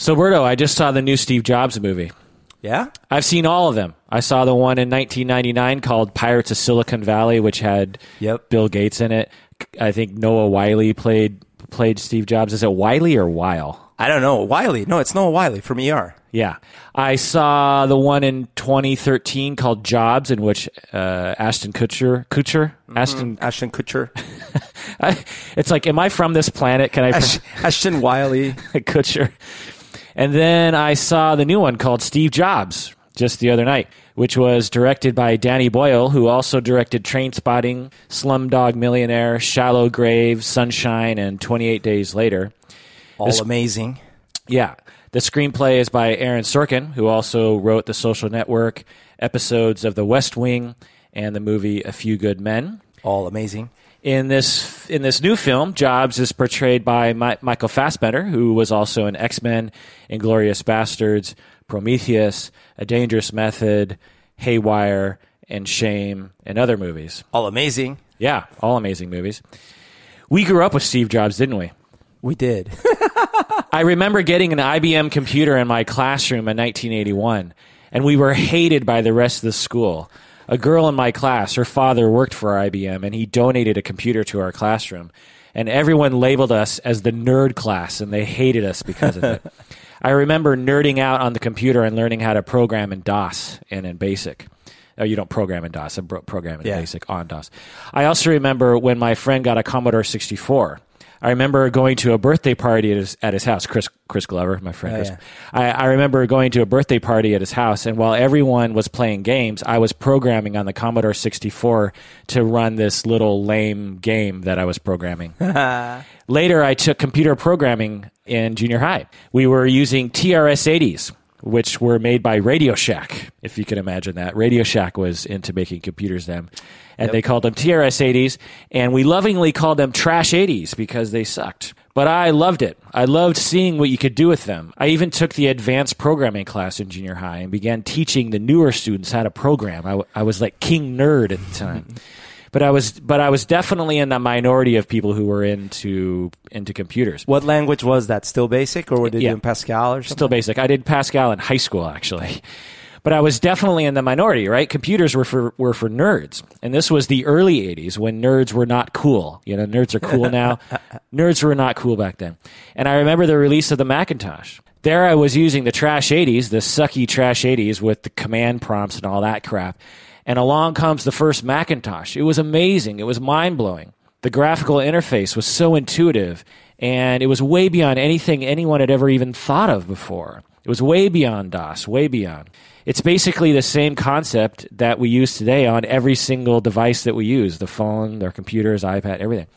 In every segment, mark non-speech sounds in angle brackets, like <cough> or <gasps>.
So, Berto, I just saw the new Steve Jobs movie. Yeah? I've seen all of them. I saw the one in 1999 called Pirates of Silicon Valley, which had Yep. Bill Gates in it. I think Noah Wiley played played Steve Jobs. Is it Wiley or Weil? I don't know. Wiley. No, it's Noah Wiley from ER. Yeah. I saw the one in 2013 called Jobs, in which uh, Ashton Kutcher, Kutcher, Ashton, Ashton Kutcher. <laughs> I, it's like, am I from this planet? Can I Ash- <laughs> Ashton Wiley. Kutcher? And then I saw the new one called Steve Jobs just the other night, which was directed by Danny Boyle, who also directed Trainspotting, Slumdog Millionaire, Shallow Grave, Sunshine, and 28 Days Later. All amazing. Yeah. The screenplay is by Aaron Sorkin, who also wrote The Social Network, episodes of The West Wing, and the movie A Few Good Men. All amazing. In this in this new film, Jobs is portrayed by Mi- Michael Fassbender, who was also in X Men, Inglourious Basterds, Prometheus, A Dangerous Method, Haywire, and Shame, and other movies. All amazing. Yeah, all amazing movies. We grew up with Steve Jobs, didn't we? We did. <laughs> I remember getting an IBM computer in my classroom in 1981, and we were hated by the rest of the school. A girl in my class, her father worked for IBM, and he donated a computer to our classroom. And everyone labeled us as the nerd class, and they hated us because of it. <laughs> I remember nerding out on the computer and learning how to program in DOS and in BASIC. Oh, you don't program in DOS, I program in Yeah. BASIC on DOS. I also remember when my friend got a Commodore 64. I remember going to a birthday party at his, at his house. Chris Chris Glover, my friend Oh, Chris. yeah. I, I remember going to a birthday party at his house, and while everyone was playing games, I was programming on the Commodore 64 to run this little lame game that I was programming. <laughs> Later, I took computer programming in junior high. We were using TRS 80s, which were made by Radio Shack, if you can imagine that. Radio Shack was into making computers then. And they called them TRS 80s, and we lovingly called them Trash 80s because they sucked. But I loved it. I loved seeing what you could do with them. I even took the advanced programming class in junior high and began teaching the newer students how to program. I, w- I was like king nerd at the time. <laughs> but I was but I was definitely in the minority of people who were into into computers. what language was that? Still basic, or did Yeah. you in Pascal or something? Still basic. I did Pascal in high school actually. But I was definitely in the minority, right? Computers were for were for nerds. And this was the early 80s when nerds were not cool. You know, nerds are cool now. <laughs> nerds were not cool back then. And I remember the release of the Macintosh. There I was using the trash 80s, the sucky trash 80s with the command prompts and all that crap. And along comes the first Macintosh. It was amazing. It was mind blowing. The graphical interface was so intuitive, and it was way beyond anything anyone had ever even thought of before. It was way beyond DOS, way beyond. It's basically the same concept that we use today on every single device that we use the phone, their computers, iPad, everything.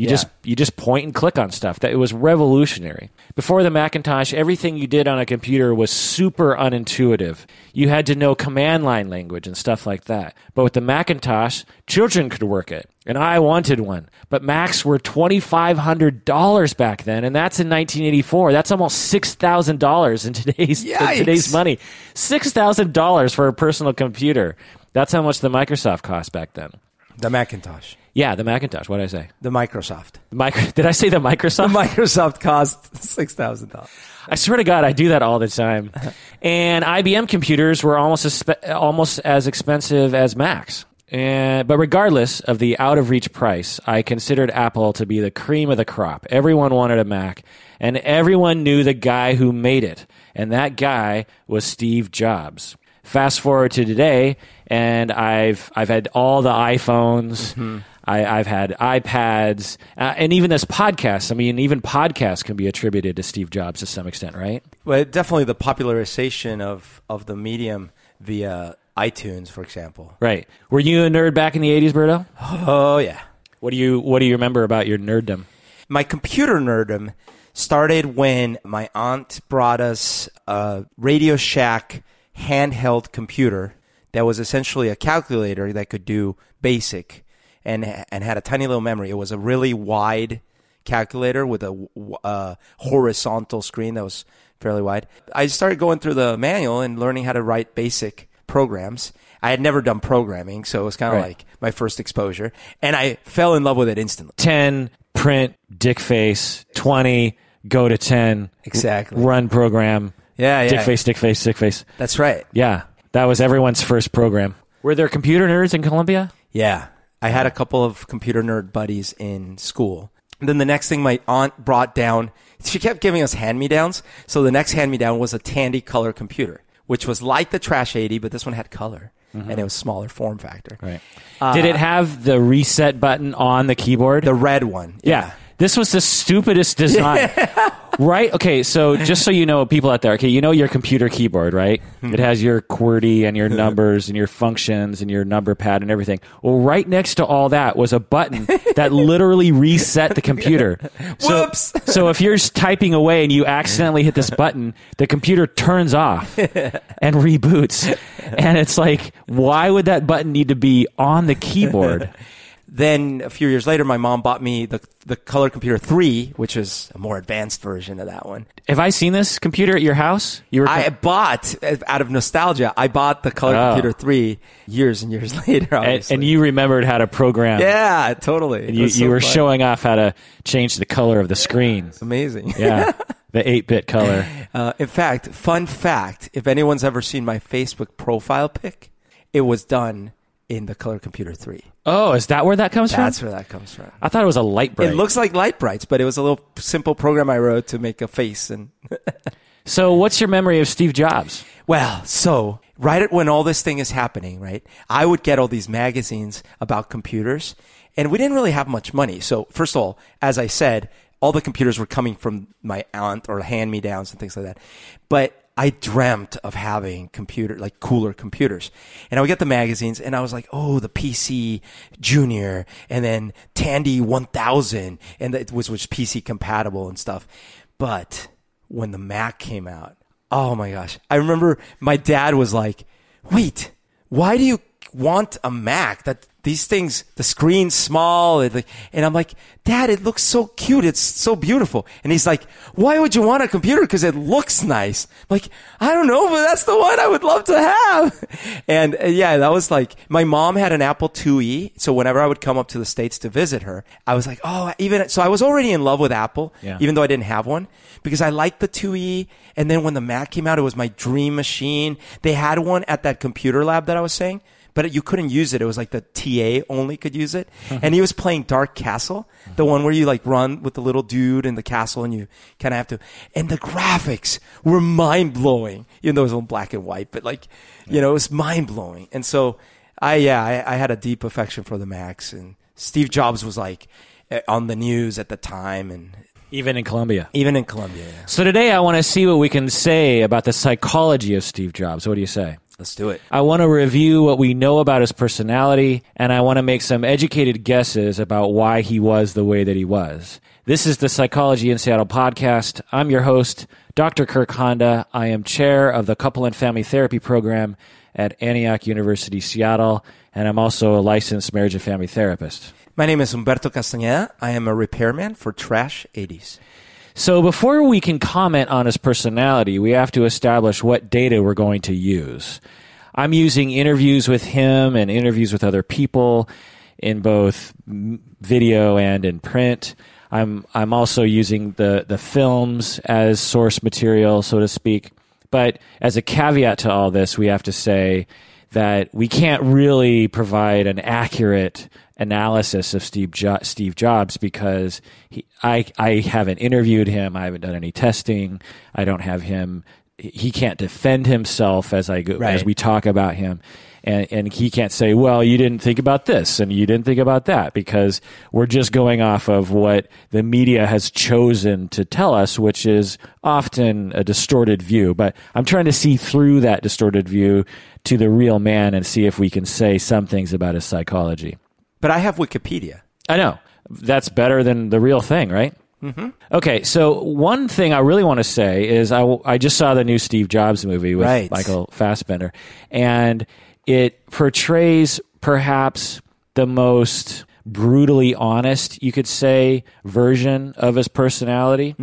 You Yeah. just you just point and click on stuff. That it was revolutionary. Before the Macintosh, everything you did on a computer was super unintuitive. You had to know command line language and stuff like that. But with the Macintosh, children could work it. And I wanted one. But Macs were $2500 back then, and that's in 1984. That's almost $6,000 in today's in today's money. $6,000 for a personal computer. That's how much the Microsoft cost back then. The Macintosh. Yeah, the Macintosh. What did I say? The Microsoft. The micro, <laughs> did I say the Microsoft? The Microsoft cost <laughs> six thousand dollars. I swear to God, I do that all the time. <laughs> and IBM computers were almost as almost as expensive as Macs. And, but regardless of the out of reach price, I considered Apple to be the cream of the crop. Everyone wanted a Mac, and everyone knew the guy who made it. And that guy was Steve Jobs. Fast forward to today, and I've I've had all the iPhones. Mm-hmm. I, I've had iPads, uh, and even this podcast. I mean, even podcasts can be attributed to Steve Jobs to some extent, right? Well, definitely the popularization of of the medium via iTunes, for example. Right. Were you a nerd back in the '80s, Berto? Oh yeah. What do you What do you remember about your nerddom? My computer nerdom started when my aunt brought us a Radio Shack handheld computer that was essentially a calculator that could do basic and and had a tiny little memory. It was a really wide calculator with a, uh, horizontal screen that was fairly wide. I started going through the manual and learning how to write basic programs. I had never done programming, so it was kind of Right. like my first exposure, and I fell in love with it instantly. Ten print dick face. Twenty go to 10, Exactly. run program, Yeah, yeah. stick face, dick face, dick face. That's right. Yeah, that was everyone's first program. Were there computer nerds in Colombia? Yeah. I had a couple of computer nerd buddies in school. And then the next thing my aunt brought down, she kept giving us hand me downs. So the next hand me down was a Tandy color computer, which was like the Trash 80, but this one had color mm-hmm. and it was smaller form factor. Right. Uh, Did it have the reset button on the keyboard? The red one. yeah. This was the stupidest design. <laughs> right? Okay, so just so you know, people out there, okay, you know your computer keyboard, right? Hmm. It has your QWERTY and your numbers and your functions and your number pad and everything. Well, right next to all that was a button that literally reset the computer. <laughs> So, Whoops. <laughs> so if you're typing away and you accidentally hit this button, the computer turns off and reboots. And it's like, why would that button need to be on the keyboard? Then a few years later, my mom bought me the, the color computer 3, which is a more advanced version of that one. Have I seen this computer at your house? You were I bought, out of nostalgia, I bought the color Oh. computer 3 years and years <laughs> later, and, and you remembered how to program. yeah, totally. It You, so you were fun. showing off how to change the color of the screen. It's amazing. Yeah. <laughs> the 8 bit color. Uh, in fact, fun fact: if anyone's ever seen my Facebook profile pic, it was done in the Color Computer Three. Oh, is that where that comes from? That's where that comes from. I thought it was a Lite-Brite. It looks like Lite-Brites, but it was a little simple program I wrote to make a face. And <laughs> so, what's your memory of Steve Jobs? well, so right at when all this thing is happening, right, I would get all these magazines about computers, and we didn't really have much money. So first of all, as I said, all the computers were coming from my aunt or hand me downs and things like that. But I dreamt of having computer, like cooler computers. And I would get the magazines and I was like, oh, the PC Junior and then Tandy 1000 and it was, was PC compatible and stuff. But when the Mac came out, oh my gosh. I remember my dad was like, wait, why do you want a Mac? That these things, the screen's small, and I'm like, Dad, it looks so cute, it's so beautiful. And he's like, Why would you want a computer? Because it looks nice. I'm like, I don't know, but that's the one I would love to have. <laughs> And uh, yeah, that was like, my mom had an Apple IIe, so whenever I would come up to the states to visit her, I was like, oh, even so, I was already in love with Apple, Yeah. even though I didn't have one because I liked the IIe. And then when the Mac came out, it was my dream machine. They had one at that computer lab that I was saying, but you couldn't use it. It was like the TA only could use it. And he was playing Dark Castle, the one where you like run with the little dude in the castle and you kind of have to. And the graphics were mind blowing, even though it was all black and white, but like, you know, it was mind blowing. And so I, yeah, I, I had a deep affection for the Macs and Steve Jobs was like eh, on the news at the time and Even in Colombia. even in Colombia. Yeah. So, today I want to see what we can say about the psychology of Steve Jobs. What do you say? Let's do it. I want to review what we know about his personality, and I want to make some educated guesses about why he was the way that he was. This is the Psychology in Seattle podcast. I'm your host, Dr. Kirk Honda. I am chair of the Couple and Family Therapy Program at Antioch University, Seattle, and I'm also a licensed marriage and family therapist. My name is Humberto Castañeda. I am a repairman for Trash 80s. So before we can comment on his personality, we have to establish what data we're going to use. I'm using interviews with him and interviews with other people in both video and in print. I'm I'm also using the the films as source material, so to speak. But as a caveat to all this, we have to say that we can't really provide an accurate analysis of Steve jo- Steve Jobs because he, I I haven't interviewed him. I haven't done any testing. I don't have him. He can't defend himself as I go as we talk about him. And, and he can't say, well, you didn't think about this and you didn't think about that because we're just going off of what the media has chosen to tell us, which is often a distorted view. But I'm trying to see through that distorted view to the real man and see if we can say some things about his psychology. But I have Wikipedia. I know. That's better than the real thing, right? Mm-hmm. Okay, so one thing I really want to say is I, I just saw the new Steve Jobs movie with Right. Michael Fassbender, and it portrays perhaps the most brutally honest, you could say, version of his personality.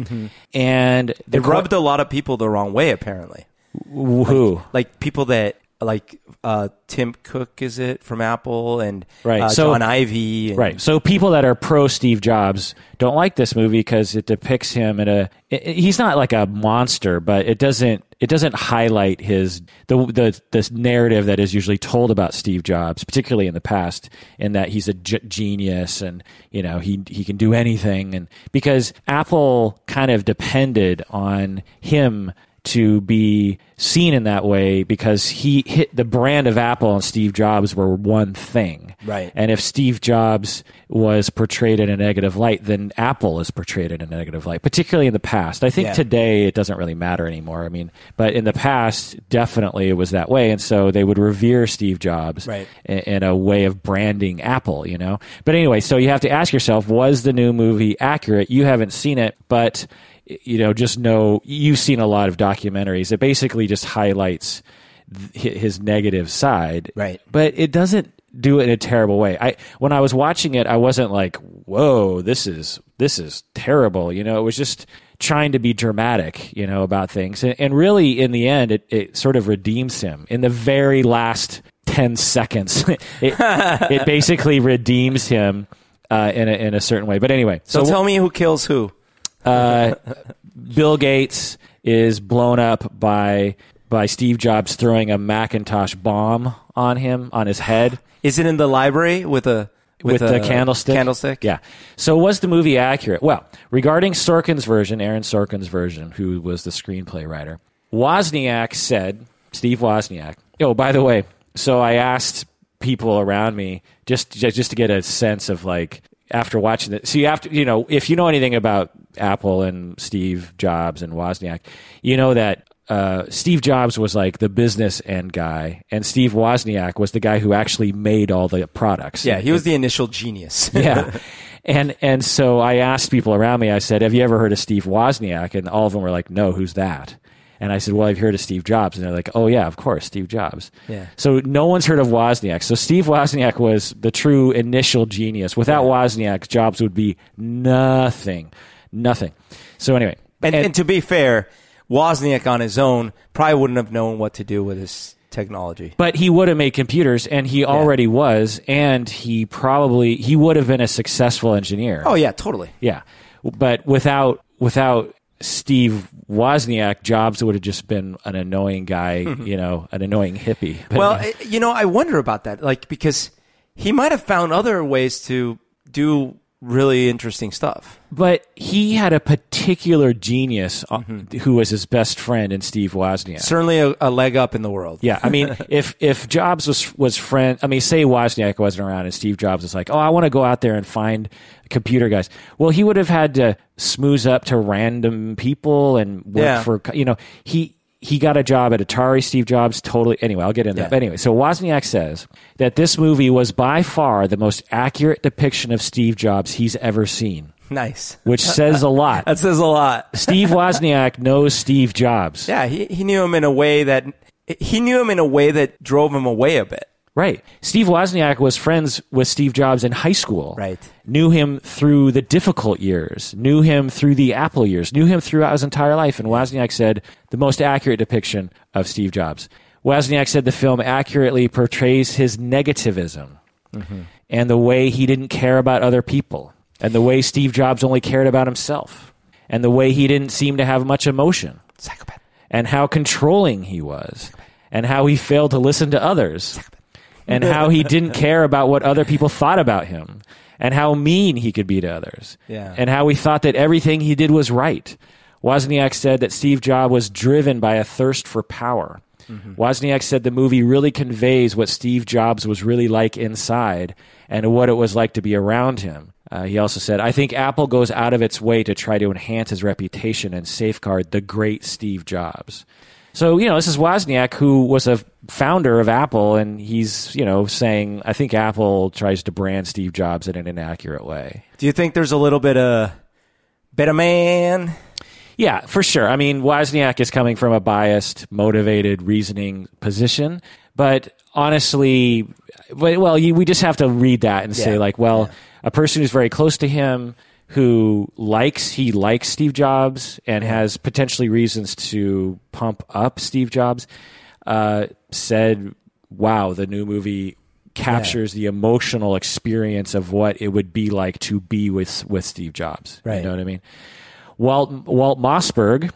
And the It rubbed a lot of people the wrong way, apparently. who? Like people that like uh, Tim Cook, is it from Apple, and Right, uh, so- Jony Ive, and, Right. So people that are pro Steve Jobs don't like this movie because it depicts him in a. i- i- He's not like a monster, but it doesn't. It doesn't highlight his the the this narrative that is usually told about Steve Jobs, particularly in the past, in that he's a g- genius and you know he he can do anything, and because Apple kind of depended on him to be seen in that way because he hit the brand of Apple and Steve Jobs were one thing. Right. And if Steve Jobs was portrayed in a negative light, then Apple is portrayed in a negative light, particularly in the past. I think Yeah. today it doesn't really matter anymore. I mean, but in the past, definitely it was that way. And so they would revere Steve Jobs Right. in, in a way of branding Apple, you know? But anyway, so you have to ask yourself, was the new movie accurate? You haven't seen it, but you know, just know you've seen a lot of documentaries. It basically just highlights th- his negative side, Right. But it doesn't do it in a terrible way. I when I was watching it, I wasn't like, "Whoa, this is this is terrible." You know, it was just trying to be dramatic, you know, about things, and, and really, in the end, it, it sort of redeems him in the very last ten seconds. <laughs> it, it <laughs> basically redeems him uh, in a in a certain way. But anyway, So, tell me who kills who. Uh, Bill Gates is blown up by by Steve Jobs throwing a Macintosh bomb on him on his head Is it in the library with a with, a the candlestick. Candlestick. Yeah. So was the movie accurate? Well, regarding Sorkin's version, Aaron Sorkin's version, who was the screenplay writer, Wozniak said, Steve Wozniak. Oh, by the way, so I asked people around me just just to get a sense of like after watching it. See, after you know, if you know anything about Apple and Steve Jobs and Wozniak, you know that uh, Steve Jobs was like the business end guy, and Steve Wozniak was the guy who actually made all the products. Yeah, he was the initial genius. <laughs> yeah. <laughs> And and so I asked people around me. I said, "Have you ever heard of Steve Wozniak?" And all of them were like, "No, who's that?" And I said, "Well, I've heard of Steve Jobs." And they're like, "Oh yeah, of course, Steve Jobs." Yeah. So no one's heard of Wozniak. So Steve Wozniak was the true initial genius. Without Wozniak, Jobs would be nothing, nothing. So anyway, And, and, to be fair, Wozniak on his own probably wouldn't have known what to do with his technology. But he would have made computers, and he already was, and he probably he would have been a successful engineer. Oh yeah, totally. Yeah, but without without Steve Wozniak, Jobs would have just been an annoying guy, <laughs> you know, an annoying hippie. <laughs> But Well, anyway. You know, I wonder about that, like because he might have found other ways to do really interesting stuff. but he had a particular genius uh, Mm-hmm. who was his best friend in Steve Wozniak. Certainly a, a leg up in the world. Yeah, I mean, <laughs> if if Jobs was was friend, I mean, say Wozniak wasn't around and Steve Jobs was like, oh, I want to go out there and find computer guys. Well, he would have had to smooth up to random people and work Yeah. for you know he. He got a job at Atari. Steve Jobs totally. Anyway, I'll get into Yeah. that. But anyway, so Wozniak says that this movie was by far the most accurate depiction of Steve Jobs he's ever seen, Nice. which <laughs> says a lot. That says a lot. <laughs> Steve Wozniak knows Steve Jobs. Yeah, he, he knew him in a way that he knew him in a way that drove him away a bit. Right. Steve Wozniak was friends with Steve Jobs in high school. Right. Knew him through the difficult years, knew him through the Apple years, knew him throughout his entire life. And Wozniak said the most accurate depiction of Steve Jobs. Wozniak said the film accurately portrays his negativism mm-hmm. and the way he didn't care about other people and the way Steve Jobs only cared about himself and the way he didn't seem to have much emotion Psychopath. and how controlling he was, and how he failed to listen to others, and how he didn't care about what other people thought about him, and how mean he could be to others, Yeah. and how he thought that everything he did was right. Wozniak said that Steve Jobs was driven by a thirst for power. Wozniak said the movie really conveys what Steve Jobs was really like inside and what it was like to be around him. Uh, he also said, I think Apple goes out of its way to try to enhance his reputation and safeguard the great Steve Jobs. So, you know, this is Wozniak, who was a founder of Apple, and he's, you know, saying, I think Apple tries to brand Steve Jobs in an inaccurate way. Do you think there's a little bit of bit of man? Yeah, for sure. I mean, Wozniak is coming from a biased, motivated, reasoning position, but honestly, but, well, you, we just have to read that and say, like, well, a person who's very close to him, who likes he likes Steve Jobs and has potentially reasons to pump up Steve Jobs. uh, said, "Wow, the new movie." Captures the emotional experience of what it would be like to be with with Steve Jobs. Right. You know what I mean? Walt Walt Mossberg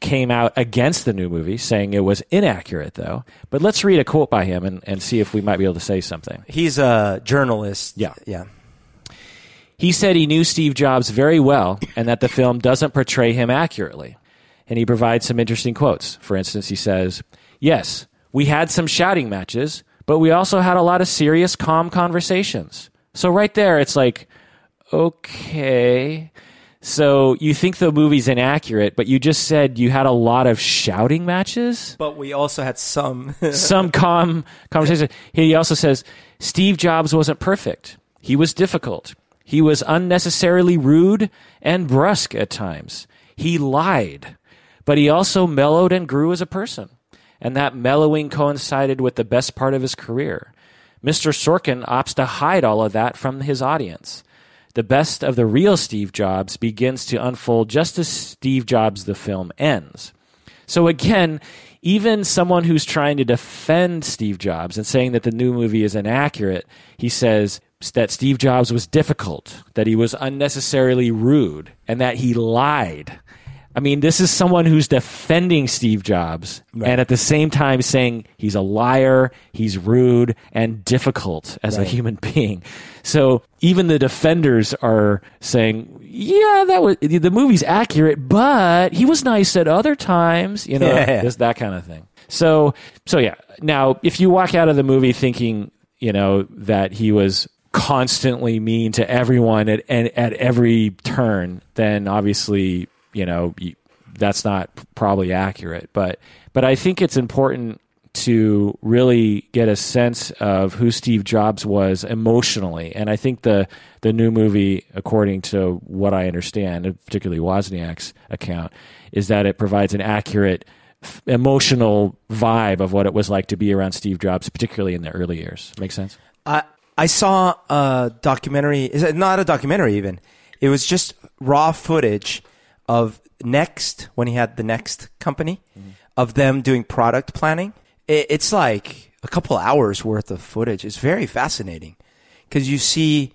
came out against the new movie, saying it was inaccurate, though. But let's read a quote by him and, and see if we might be able to say something. He's a journalist. Yeah. Yeah. He said he knew Steve Jobs very well and that the film doesn't portray him accurately. And he provides some interesting quotes. For instance, he says, Yes, we had some shouting matches, but we also had a lot of serious, calm conversations. So, right there, it's like, okay. So, you think the movie's inaccurate, but you just said you had a lot of shouting matches? But we also had some. <laughs> some calm conversation. He also says Steve Jobs wasn't perfect. He was difficult. He was unnecessarily rude and brusque at times. He lied, but he also mellowed and grew as a person. And that mellowing coincided with the best part of his career. Mr. Sorkin opts to hide all of that from his audience. The best of the real Steve Jobs begins to unfold just as Steve Jobs the film ends. So again, even someone who's trying to defend Steve Jobs and saying that the new movie is inaccurate, he says that Steve Jobs was difficult, that he was unnecessarily rude, and that he lied. I mean, this is someone who's defending Steve Jobs and at the same time saying he's a liar, he's rude, and difficult as a human <laughs> being. So even the defenders are saying, yeah, that was the movie's accurate, but he was nice at other times, you know, Yeah. just that kind of thing. So, so yeah. Now, if you walk out of the movie thinking, you know, that he was constantly mean to everyone at at, at every turn, then obviously, you know, that's not probably accurate. But but I think it's important to really get a sense of who Steve Jobs was emotionally, and I think the the new movie, according to what I understand, and particularly Wozniak's account, is that it provides an accurate emotional vibe of what it was like to be around Steve Jobs, particularly in the early years. Make sense? I I saw a documentary. Is it not a documentary even? It was just raw footage of Next when he had the Next company mm-hmm. of them doing product planning. It, it's like a couple hours worth of footage. It's very fascinating because you see,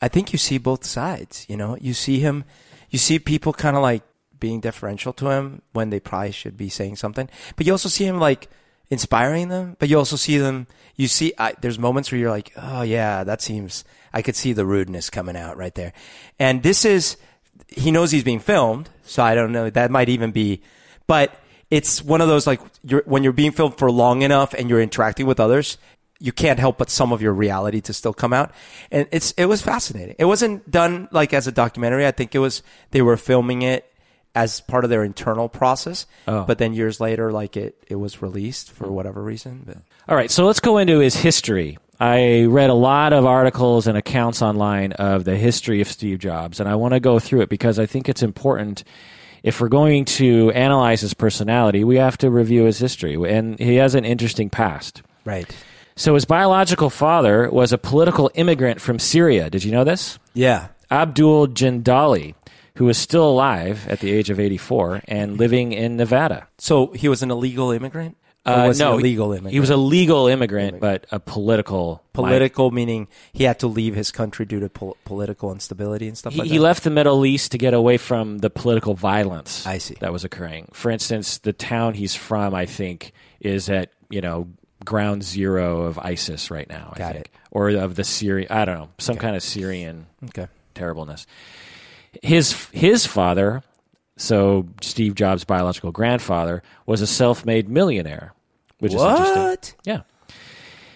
I think you see both sides. You know, you see him, you see people kind of like being deferential to him when they probably should be saying something, but you also see him like inspiring them, but you also see them. You see, I, there's moments where you're like, oh yeah, that seems. I could see the rudeness coming out right there, and this is. He knows he's being filmed, so I don't know. That might even be, but it's one of those like you're, when you're being filmed for long enough and you're interacting with others, you can't help but some of your reality to still come out. And it's it was fascinating. It wasn't done like as a documentary. I think it was they were filming it as part of their internal process. Oh. But then years later, like it it was released for hmm. whatever reason. But All right, so let's go into his history. I read a lot of articles and accounts online of the history of Steve Jobs, and I want to go through it because I think it's important. If we're going to analyze his personality, we have to review his history, and he has an interesting past. right, So, his biological father was a political immigrant from Syria. Did you know this? yeah, Abdul Jandali, who is still alive at the age of 84 and living in Nevada. So he was an illegal immigrant. Uh, no, he legal immigrant? He was a legal immigrant, but a political. political, meaning he had to leave his country due to pol- political instability and stuff He, like he left the Middle East to get away from the political violence I see. that was occurring. For instance, the town he's from, I think, is at you know ground zero of ISIS right now. I Got think, it. or of the Syrian. I don't know, some kind of Syrian Okay. terribleness. His his father, so Steve Jobs' biological grandfather, was a self-made millionaire, which is interesting. What? Yeah.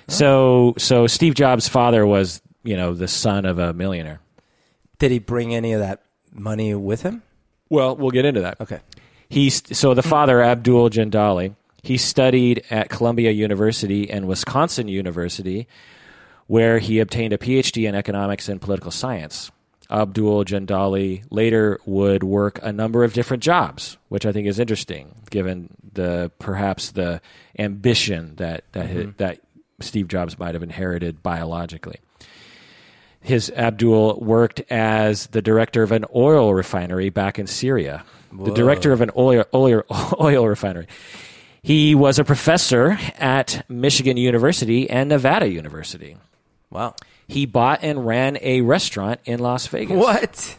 So so Steve Jobs' father was you know the son of a millionaire. Did he bring any of that money with him? Well, we'll get into that. Okay. He's so the father Abdul Jandali. He studied at Columbia University and Wisconsin University, where he obtained a PhD in economics and political science. Abdul Jandali later would work a number of different jobs, which I think is interesting, given the perhaps the ambition that that hi- mm-hmm. that Steve Jobs might have inherited biologically his Abdul worked as the director of an oil refinery back in Syria. The director of an oil, oil, <laughs> oil refinery. He was a professor at Michigan University and Nevada University. Wow. He bought and ran a restaurant in Las Vegas. What?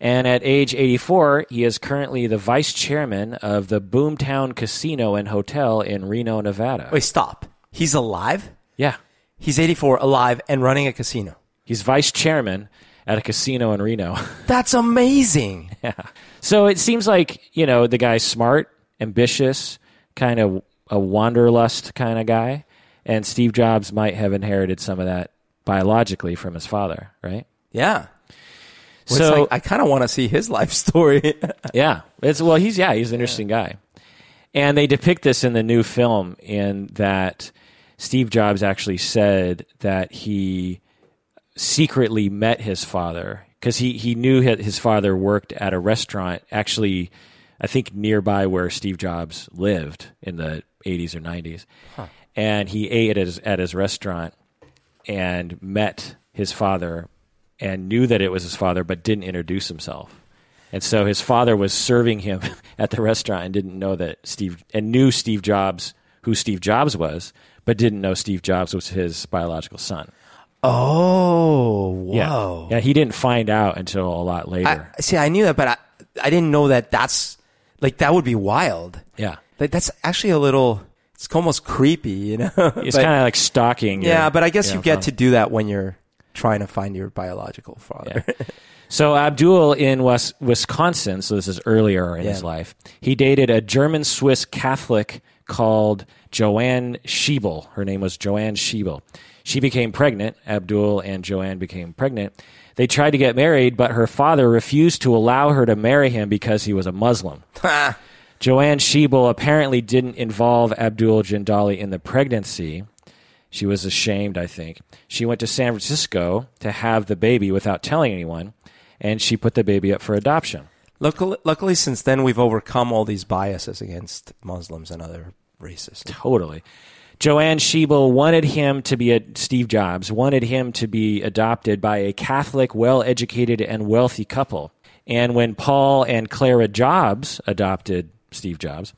And at age 84, he is currently the vice chairman of the Boomtown Casino and Hotel in Reno, Nevada. Wait, stop. He's alive? Yeah. He's 84, alive, and running a casino. He's vice chairman at a casino in Reno. <laughs> That's amazing. yeah. So it seems like, you know, the guy's smart, ambitious, kind of a wanderlust kind of guy. And Steve Jobs might have inherited some of that biologically from his father, right? Yeah. Well, so like, I kind of want to see his life <laughs> story. <laughs> yeah, it's well, he's yeah, he's an interesting guy, and they depict this in the new film in that Steve Jobs actually said that he secretly met his father because he he knew his father worked at a restaurant actually, I think nearby where Steve Jobs lived in the 80s or 90s, huh. And he ate at his at his restaurant and met his father and knew that it was his father, but didn't introduce himself. And so his father was serving him <laughs> at the restaurant and didn't know that Steve and knew Steve Jobs, who Steve Jobs was, but didn't know Steve Jobs was his biological son. Oh, whoa! Yeah, yeah he didn't find out until a lot later. I, see, I knew that, but I, I didn't know that. That's like that would be wild. Yeah, like that's actually a little. It's almost creepy, you know. <laughs> It's kind of like stalking. Yeah, your, but I guess you, know, get to do that when you're trying to find your biological father. Yeah. <laughs> So Abdul in West, Wisconsin, so this is earlier in yeah. his life, he dated a German Swiss Catholic called Joanne Schieble. Her name was Joanne Schieble. She became pregnant. Abdul and Joanne became pregnant. They tried to get married, but her father refused to allow her to marry him because he was a Muslim. Joanne Schieble apparently didn't involve Abdul Jandali in the pregnancy. She was ashamed, I think. She went to San Francisco to have the baby without telling anyone, and she put the baby up for adoption. Luckily, luckily, since then, we've overcome all these biases against Muslims and other races. Totally. Joanne Schieble wanted him to be a Steve Jobs wanted him to be adopted by a Catholic, well-educated, and wealthy couple. And when Paul and Clara Jobs adopted Steve Jobs,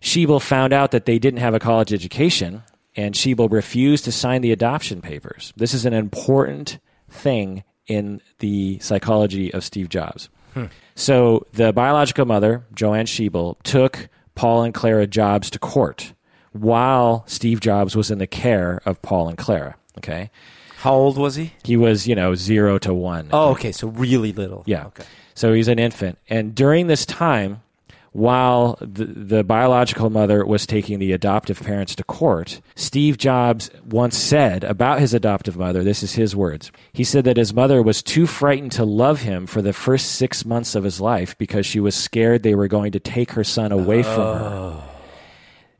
Schieble found out that they didn't have a college education and Schieble refused to sign the adoption papers. This is an important thing in the psychology of Steve Jobs. Hmm. So the biological mother, Joanne Schieble, took Paul and Clara Jobs to court while Steve Jobs was in the care of Paul and Clara. Okay. How old was he? He was, you know, zero to one. Oh, okay. So really little. Yeah. Okay. So he's an infant. And during this time, while the, the, biological mother was taking the adoptive parents to court, Steve Jobs once said about his adoptive mother this is his words. He said that his mother was too frightened to love him for the first six months of his life because she was scared they were going to take her son away from her. Oh.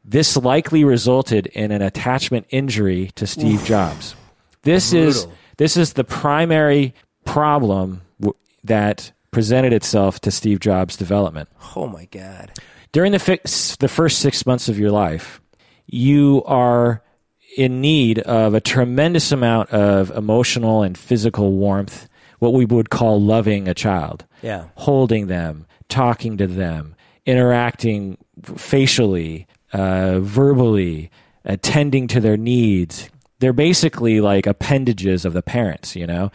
This likely resulted in an attachment injury to Steve Oof. Jobs. This Brutal. is this is the primary problem w- that presented itself to Steve Jobs' development. Oh my God. During the, fi- the first six months of your life, you are in need of a tremendous amount of emotional and physical warmth, what we would call loving a child. Yeah. Holding them, talking to them, interacting facially, uh, verbally, attending to their needs. They're basically like appendages of the parents, you know?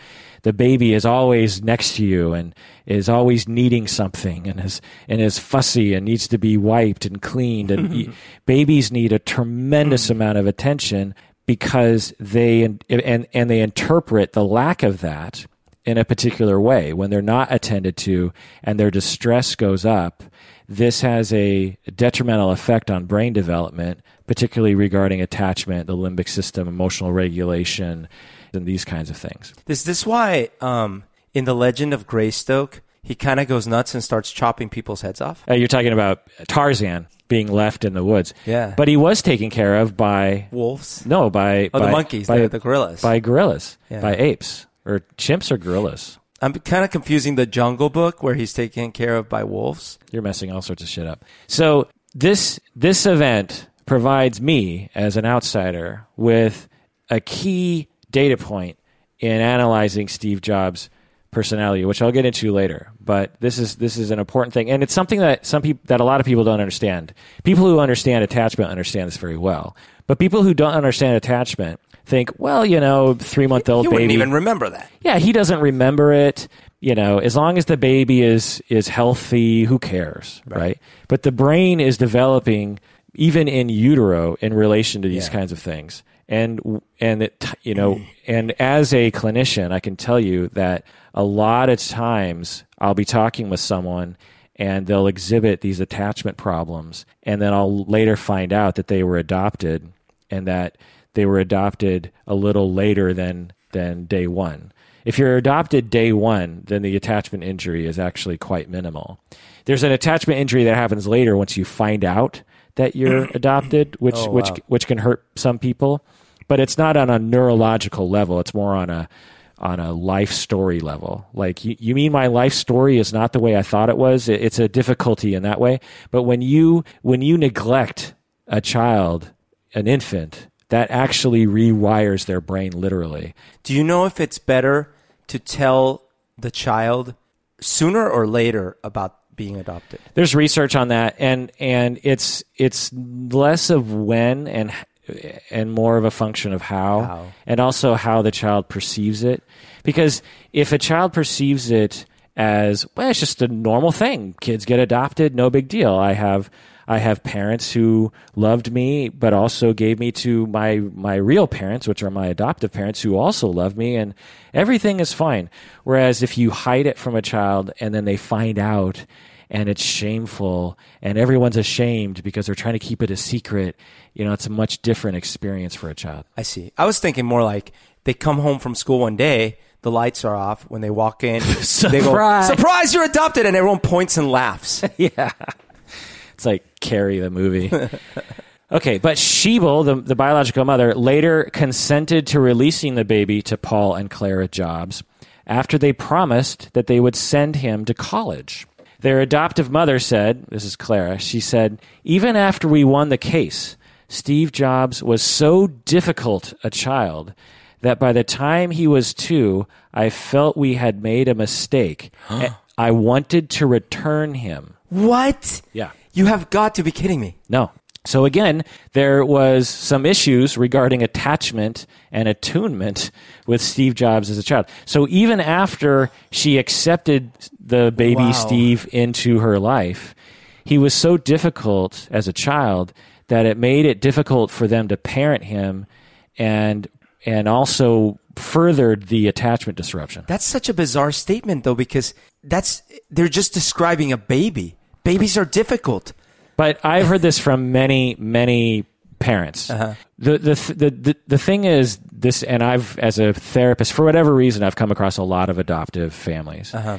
The baby is always next to you and is always needing something and is and is fussy and needs to be wiped and cleaned. And <laughs> babies need a tremendous mm. amount of attention because they and and they interpret the lack of that in a particular way. When they're not attended to and their distress goes up this has a detrimental effect on brain development particularly regarding attachment the limbic system emotional regulation and these kinds of things. Is this why um, in the Legend of Greystoke he kind of goes nuts and starts chopping people's heads off? Uh, you're talking about Tarzan being left in the woods. Yeah, but he was taken care of by wolves. No, by oh by, the monkeys, by, the, the gorillas, by gorillas, yeah. by apes or chimps or gorillas. I'm kind of confusing the Jungle Book where he's taken care of by wolves. You're messing all sorts of shit up. So this this event provides me as an outsider with a key data point in analyzing Steve Jobs' personality, which I'll get into later. But this is this is an important thing, and it's something that some people that a lot of people don't understand. People who understand attachment understand this very well, but people who don't understand attachment think, well, you know, three month old baby. wouldn't even remember that. yeah, he doesn't remember it. You know, as long as the baby is is healthy, who cares, right? But the brain is developing even in utero in relation to these Yeah. kinds of things. And and it you know, and as a clinician, I can tell you that a lot of times I'll be talking with someone and they'll exhibit these attachment problems and then I'll later find out that they were adopted and that they were adopted a little later than than day 1. If you're adopted day 1, then the attachment injury is actually quite minimal. There's an attachment injury that happens later once you find out that you're <clears throat> adopted, which Oh, which which can hurt some people, but it's not on a neurological level. It's more on a on a life story level. Like you, you mean my life story is not the way I thought it was. It- It's a difficulty in that way. But when you when you neglect a child, an infant, that actually rewires their brain literally. Do you know if it's better to tell the child sooner or later about being adopted? There's research on that, and and it's it's less of when and and more of a function of how, How. and also how the child perceives it. Because if a child perceives it as well, it's just a normal thing. Kids get adopted, no big deal. I have I have parents who loved me, but also gave me to my my real parents, which are my adoptive parents, who also love me, and everything is fine. Whereas if you hide it from a child and then they find out and it's shameful and everyone's ashamed because they're trying to keep it a secret, you know, it's a much different experience for a child. I see. I was thinking more like they come home from school one day, the lights are off. When they walk in, <laughs> they go, Surprise. "Surprise! You're adopted!" and everyone points and laughs. <laughs> yeah. It's like Carrie the movie. <laughs> okay, but Schieble, the, the biological mother, later consented to releasing the baby to Paul and Clara Jobs after they promised that they would send him to college. Their adoptive mother said, This is Clara, she said, even after we won the case, Steve Jobs was so difficult a child that by the time he was two, I felt we had made a mistake. <gasps> I wanted to return him. what? Yeah. You have got to be kidding me. No. So again, there was some issues regarding attachment and attunement with Steve Jobs as a child. So even after she accepted the baby Wow. Steve into her life, he was so difficult as a child that it made it difficult for them to parent him and and also furthered the attachment disruption. That's such a bizarre statement, though, because that's they're just describing a baby. Babies are difficult. But I've heard this from many, many parents. Uh-huh. The, the, the the the thing is this, and I've as a therapist, for whatever reason, I've come across a lot of adoptive families, Uh-huh.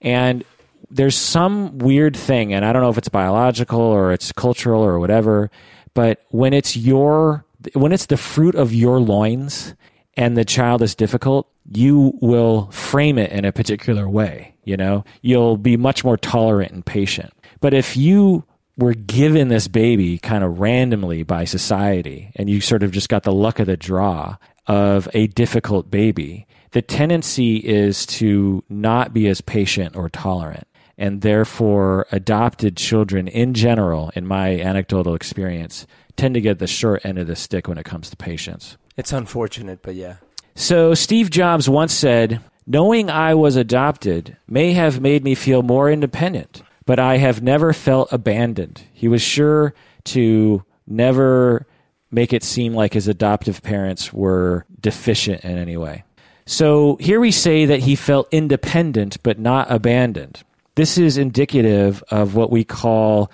and there's some weird thing, and I don't know if it's biological or it's cultural or whatever, but when it's your when it's the fruit of your loins and the child is difficult, you will frame it in a particular way. You know, you'll be much more tolerant and patient. But if you were given this baby kind of randomly by society and you sort of just got the luck of the draw of a difficult baby, the tendency is to not be as patient or tolerant. And therefore, adopted children in general, in my anecdotal experience, tend to get the short end of the stick when it comes to patience. It's unfortunate, but yeah. So, Steve Jobs once said, Knowing I was adopted may have made me feel more independent, but I have never felt abandoned. He was sure to never make it seem like his adoptive parents were deficient in any way. So, here we say that he felt independent but not abandoned. This is indicative of what we call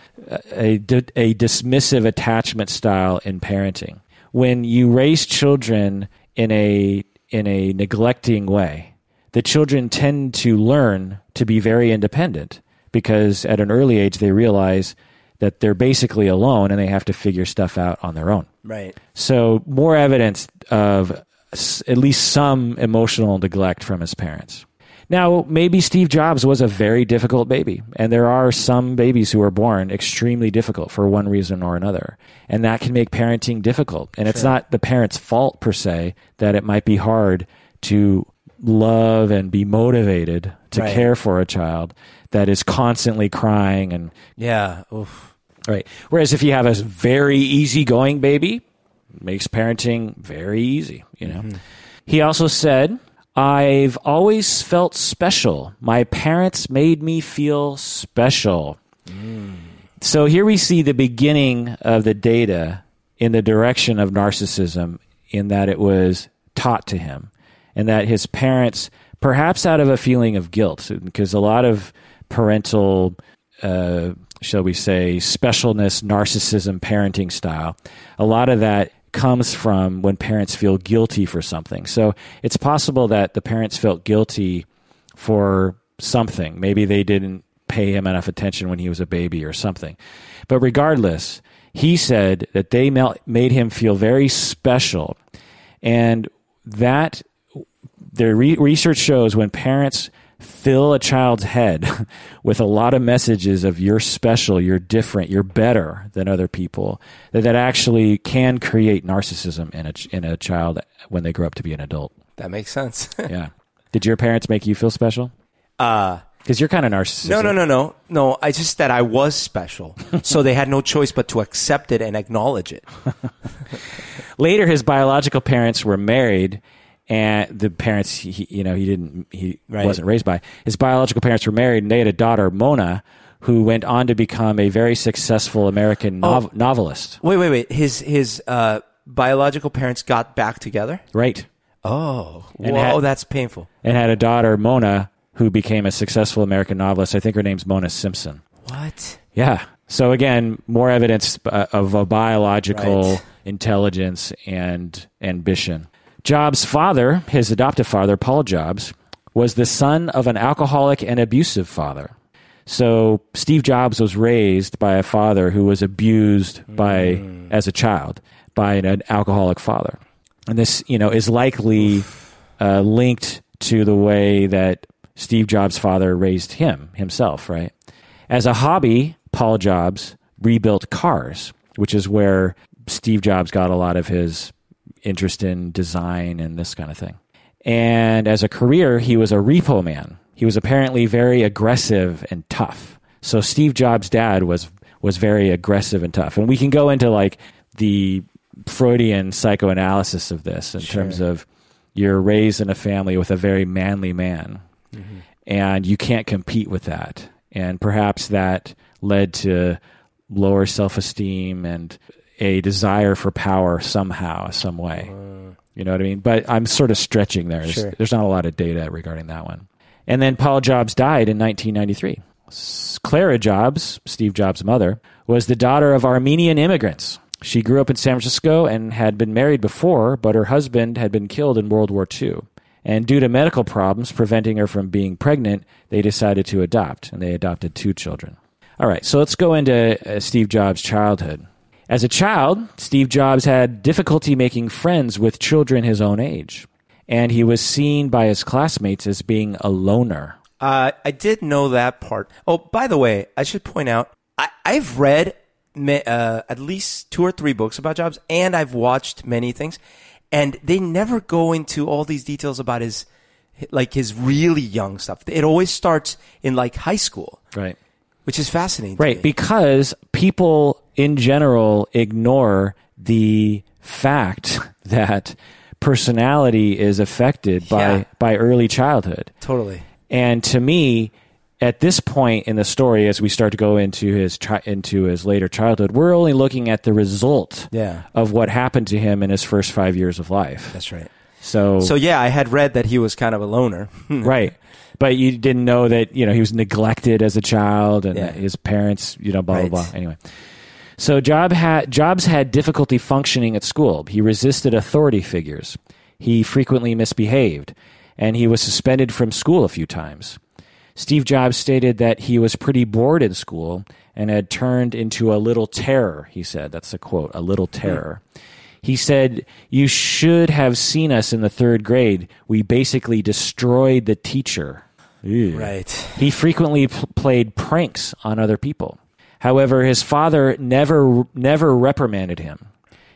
a, a dismissive attachment style in parenting. When you raise children in a in a neglecting way, the children tend to learn to be very independent because at an early age they realize that they're basically alone and they have to figure stuff out on their own. Right. So, more evidence of s- at least some emotional neglect from his parents. Now, maybe Steve Jobs was a very difficult baby, and there are some babies who are born extremely difficult for one reason or another, and that can make parenting difficult. And it's not the parent's fault per se that it might be hard to love and be motivated to Right. care for a child that is constantly crying and Yeah. Oof. right. Whereas if you have a very easygoing baby, makes parenting very easy, you know. Mm-hmm. He also said, I've always felt special. My parents made me feel special. Mm. So here we see the beginning of the data in the direction of narcissism, in that it was taught to him, and that his parents, perhaps out of a feeling of guilt, because a lot of parental, uh, shall we say, specialness, narcissism, parenting style, a lot of that comes from when parents feel guilty for something. So it's possible that the parents felt guilty for something. Maybe they didn't pay him enough attention when he was a baby or something. But regardless, he said that they made him feel very special. And that the re- research shows when parents fill a child's head <laughs> with a lot of messages of you're special, you're different, you're better than other people, that that actually can create narcissism in a in a child when they grow up to be an adult. That makes sense. <laughs> Yeah. Did your parents make you feel special? uh, Because you're kind of narcissistic. no, no, no, no, no. I just that I was special, <laughs> so they had no choice but to accept it and acknowledge it. Later, his biological parents were married, and the parents, he, you know, he didn't, he Right. wasn't raised by. His biological parents were married, and they had a daughter, Mona, who went on to become a very successful American Oh. novelist. Wait, wait, wait. His his uh, biological parents got back together. Right. Oh, And whoa, had- that's painful. And had a daughter, Mona, who became a successful American novelist. I think her name's Mona Simpson. What? Yeah. So again, more evidence uh, of a biological Right. intelligence and ambition. Jobs' father, his adoptive father, Paul Jobs, was the son of an alcoholic and abusive father. So Steve Jobs was raised by a father who was abused by as a child by an alcoholic father. And this, you know, is likely uh, linked to the way that Steve Jobs' father raised him himself, right? As a hobby, Paul Jobs rebuilt cars, which is where Steve Jobs got a lot of his interest in design and this kind of thing. And as a career, he was a repo man. He was apparently very aggressive and tough. So Steve Jobs' dad was was very aggressive and tough. And we can go into like the Freudian psychoanalysis of this in Sure. terms of you're raised in a family with a very manly man mm-hmm. and you can't compete with that. And perhaps that led to lower self esteem and a desire for power somehow, some way. You know what I mean? But I'm sort of stretching there. There's, Sure. there's not a lot of data regarding that one. And then Paul Jobs died in 1993. Clara Jobs, Steve Jobs' mother, was the daughter of Armenian immigrants. She grew up in San Francisco and had been married before, but her husband had been killed in World War II. And due to medical problems preventing her from being pregnant, they decided to adopt, and they adopted two children. All right, so let's go into uh, Steve Jobs' childhood. As a child, Steve Jobs had difficulty making friends with children his own age, and he was seen by his classmates as being a loner. Uh, I did know that part. Oh, by the way, I should point out I, I've read uh, at least two or three books about Jobs, and I've watched many things, and they never go into all these details about his like his really young stuff. It always starts in like high school, Right. which is fascinating. Right, because people in general ignore the fact <laughs> that personality is affected by Yeah. by early childhood. totally. And to me, at this point in the story, as we start to go into his into his later childhood, we're only looking at the result Yeah. of what happened to him in his first five years of life. That's right. So, So yeah, I had read that he was kind of a loner. <laughs> right, but you didn't know that you know he was neglected as a child, and Yeah. his parents, you know, blah Right. blah blah. Anyway. So Job had, Jobs had difficulty functioning at school. He resisted authority figures. He frequently misbehaved, and he was suspended from school a few times. Steve Jobs stated that he was pretty bored in school and had turned into a little terror, he said. That's a quote, a little hmm. terror. He said, You should have seen us in the third grade. We basically destroyed the teacher. Ew. right. He frequently played pranks on other people. However, his father never never reprimanded him.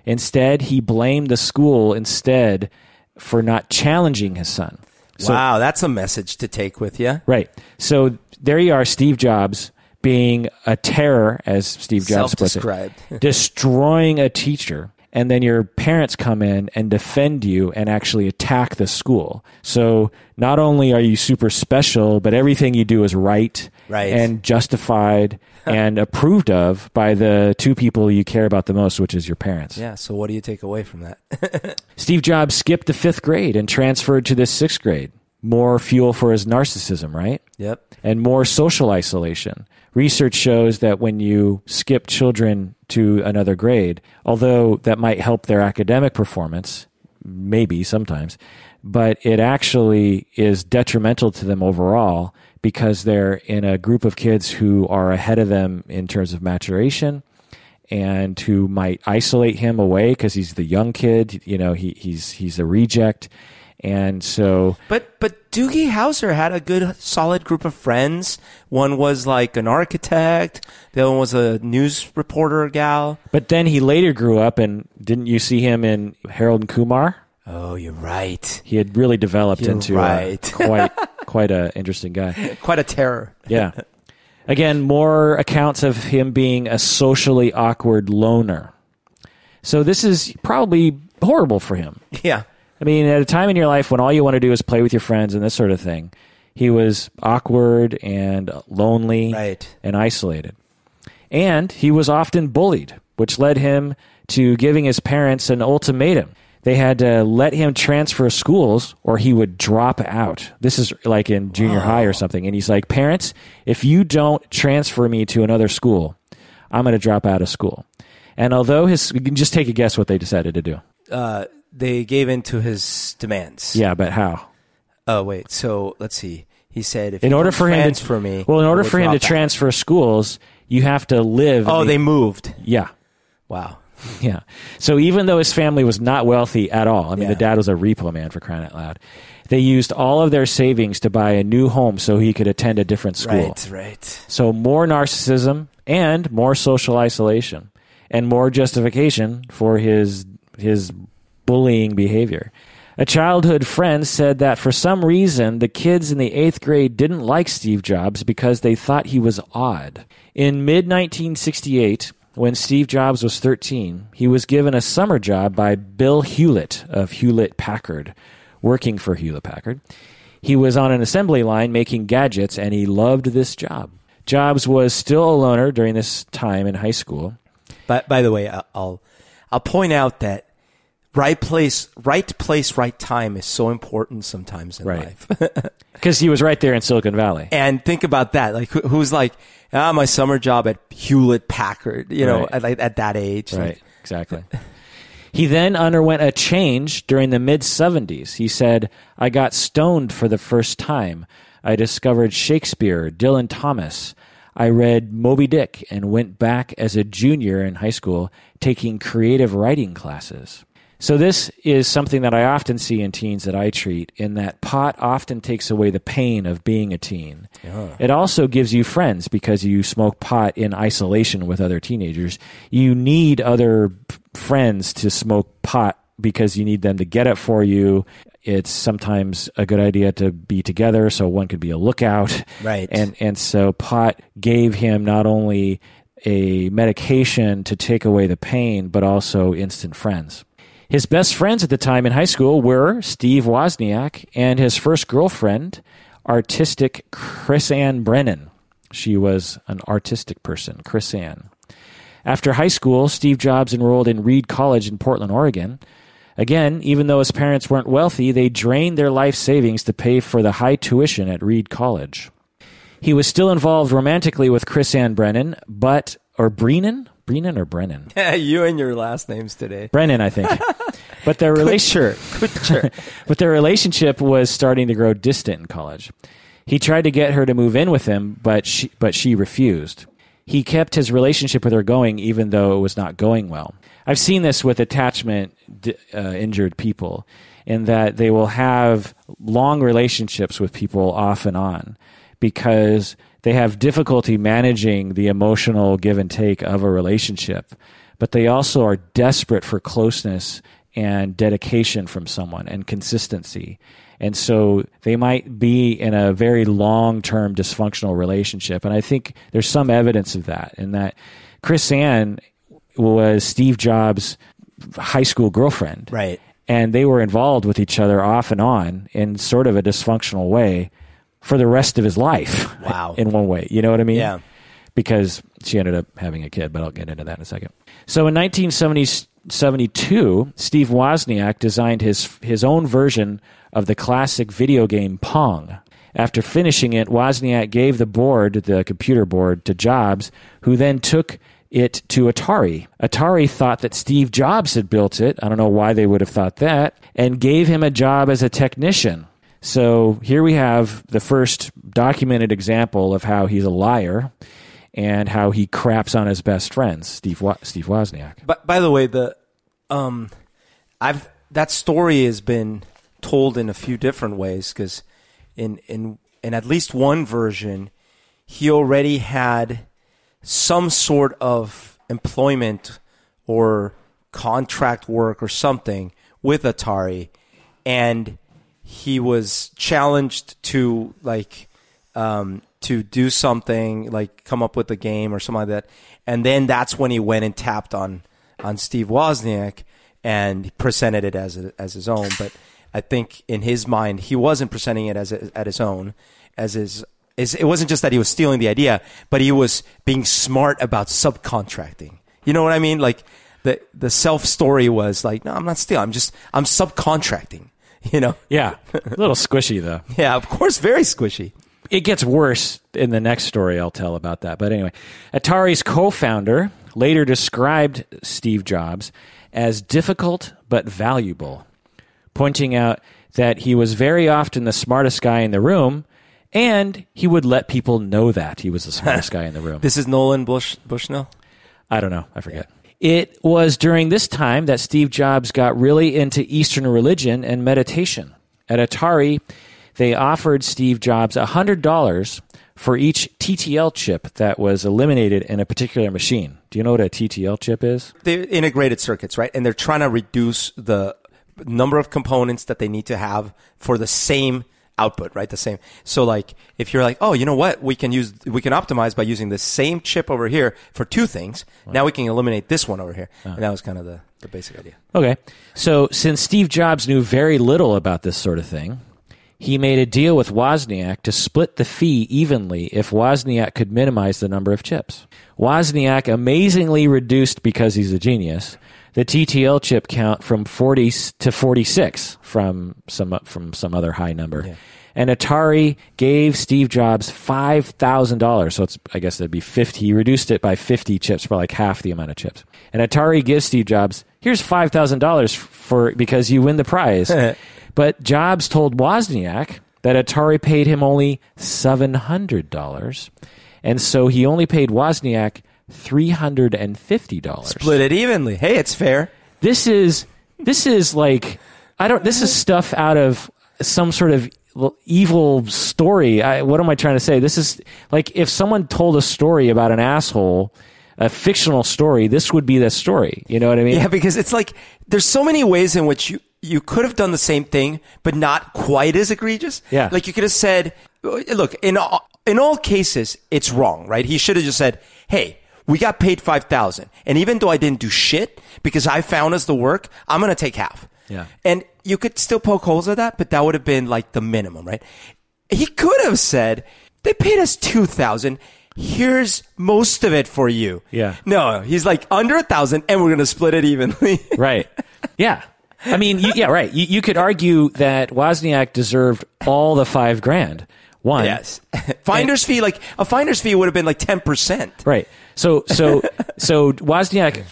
Instead, he blamed the school instead for not challenging his son. So, wow, that's a message to take with you. Right. So there you are, Steve Jobs being a terror, as Steve Jobs puts it, <laughs> destroying a teacher. And then your parents come in and defend you and actually attack the school. So not only are you super special, but everything you do is right, Right. and justified <laughs> and approved of by the two people you care about the most, which is your parents. Yeah. So what do you take away from that? <laughs> Steve Jobs skipped the fifth grade and transferred to the sixth grade. More fuel for his narcissism, right? yep. and more social isolation. Research shows that when you skip children to another grade, although that might help their academic performance, maybe sometimes, but it actually is detrimental to them overall because they're in a group of kids who are ahead of them in terms of maturation and who might isolate him away because he's the young kid, you know, he, he's he's a reject. And so But but Doogie Howser had a good solid group of friends. One was like an architect. The other one was a news reporter gal. But then he later grew up, and didn't you see him in Harold and Kumar? Oh, you're right. He had really developed You're into right. a, <laughs> quite quite a interesting guy. Quite a terror. Yeah. Again, more accounts of him being a socially awkward loner. So this is probably horrible for him. Yeah. I mean, at a time in your life when all you want to do is play with your friends and this sort of thing, he was awkward and lonely Right. and isolated. And he was often bullied, which led him to giving his parents an ultimatum. They had to let him transfer schools or he would drop out. This is like in junior high or something. And he's like, Parents, if you don't transfer me to another school, I'm going to drop out of school. And although his, you can just take a guess what they decided to do. Uh, they gave in to his demands. Yeah, but how? Oh wait. So let's see. He said, if In you order for him to transfer me, well, in order for him to out. transfer schools, you have to live. Oh, the- they moved. yeah, Wow. <laughs> yeah. So even though his family was not wealthy at all, I mean, the dad was a repo man for crying out loud. They used all of their savings to buy a new home so he could attend a different school. Right. Right. So more narcissism and more social isolation and more justification for his his bullying behavior. A childhood friend said that for some reason the kids in the 8th grade didn't like Steve Jobs because they thought he was odd. In mid 1968, when Steve Jobs was 13, he was given a summer job by Bill Hewlett of Hewlett Packard, working for Hewlett Packard. He was on an assembly line making gadgets and he loved this job. Jobs was still a loner during this time in high school. But by the way, I'll I'll point out that right place, right place, right time is so important sometimes in Right. life. <laughs> Because he was right there in Silicon Valley. and think about that. Like, who, who's like, ah, my summer job at Hewlett Packard, you know, Right. at, like, at that age. Right, Like, exactly. he then underwent a change during the mid 70s. He said, I got stoned for the first time. I discovered Shakespeare, Dylan Thomas. I read Moby Dick and went back as a junior in high school taking creative writing classes. So, this is something that I often see in teens that I treat, in that pot often takes away the pain of being a teen. It also gives you friends because you smoke pot in isolation with other teenagers. You need other friends to smoke pot because you need them to get it for you. It's sometimes a good idea to be together so one could be a lookout. Right. And and so pot gave him not only a medication to take away the pain, but also instant friends. His best friends at the time in high school were Steve Wozniak and his first girlfriend, artistic Chrisann Brennan. She was an artistic person, Chrisann. After high school, Steve Jobs enrolled in Reed College in Portland, Oregon. Again, even though his parents weren't wealthy, they drained their life savings to pay for the high tuition at Reed College. He was still involved romantically with Chrisann Brennan, but or Brennan, Brennan or Brennan, Yeah, <laughs> you and your last names today. Brennan, I think. <laughs> But their relation, Good sure. <laughs> but their relationship was starting to grow distant in college. He tried to get her to move in with him, but she, but she refused. He kept his relationship with her going, even though it was not going well. I've seen this with attachment uh, injured people, in that they will have long relationships with people off and on because they have difficulty managing the emotional give and take of a relationship, but they also are desperate for closeness and dedication from someone and consistency. And so they might be in a very long term dysfunctional relationship. And I think there's some evidence of that, in that Chrisann was Steve Jobs' high school girlfriend. Right. And they were involved with each other off and on in sort of a dysfunctional way for the rest of his life. <laughs> Wow. In one way. You know what I mean? Yeah. Because she ended up having a kid, but I'll get into that in a second. So in 1972, Steve Wozniak designed his, his own version of the classic video game Pong. After finishing it, Wozniak gave the board, the computer board, to Jobs, who then took it to Atari. Atari thought that Steve Jobs had built it. I don't know why they would have thought that, and gave him a job as a technician. So here we have the first documented example of how he's a liar and how he craps on his best friends, Steve Wa- Steve Wozniak. But by the way, the um, I've that story has been told in a few different ways because in in in at least one version, he already had some sort of employment or contract work or something with Atari, and he was challenged to like um, to do something like come up with a game or something like that, and then that's when he went and tapped on on Steve Wozniak and presented it as a, as his own. But I think in his mind, he wasn't presenting it as a, at his own, as his. Is, it wasn't just that he was stealing the idea, but he was being smart about subcontracting. You know what I mean? Like the the self story was like, no, I'm not stealing. I'm just I'm subcontracting. <laughs> You know? Yeah, a little squishy though. <laughs> Yeah, of course, very squishy. It gets worse in the next story I'll tell about that. But anyway, Atari's co founder later described Steve Jobs as difficult but valuable, pointing out that he was very often the smartest guy in the room and he would let people know that he was the smartest <laughs> guy in the room. This is Nolan Bush Bushnell. I don't know. I forget. It was during this time that Steve Jobs got really into Eastern religion and meditation. At Atari, they offered Steve Jobs $100 for each TTL chip that was eliminated in a particular machine. Do you know what a TTL chip is? They're integrated circuits, right? And they're trying to reduce the number of components that they need to have for the same output, right? The same. So like if you're like, oh, you know what? We can use we can optimize by using the same chip over here for two things. Now we can eliminate this one over here. Uh-huh. And that was kind of the, the basic idea. Okay. So since Steve Jobs knew very little about this sort of thing, he made a deal with Wozniak to split the fee evenly if Wozniak could minimize the number of chips. Wozniak amazingly reduced because he's a genius the TTL chip count from 40 to 46 from some from some other high number. Yeah. And Atari gave Steve Jobs five thousand dollars. So it's I guess that'd be fifty. He reduced it by fifty chips for like half the amount of chips. And Atari gives Steve Jobs here's five thousand dollars for because you win the prize. <laughs> but Jobs told Wozniak that Atari paid him only seven hundred dollars, and so he only paid Wozniak three hundred and fifty dollars. Split it evenly. Hey, it's fair. This is this is like I don't. This is stuff out of some sort of evil story. I, what am I trying to say? This is like if someone told a story about an asshole, a fictional story. This would be the story. You know what I mean? Yeah, because it's like there's so many ways in which you you could have done the same thing, but not quite as egregious. Yeah. Like you could have said, look, in all, in all cases, it's wrong, right? He should have just said, hey, we got paid 5000 and even though i didn't do shit because i found us the work i'm going to take half Yeah. and you could still poke holes at that but that would have been like the minimum right he could have said they paid us 2000 here's most of it for you Yeah. no he's like under a thousand and we're going to split it evenly <laughs> right. Yeah. I mean, you, yeah, right. You, you could argue that Wozniak deserved all the five grand. One. yes <laughs> finder's fee like a finder's fee would have been like 10% Right. So so <laughs> so Wozniak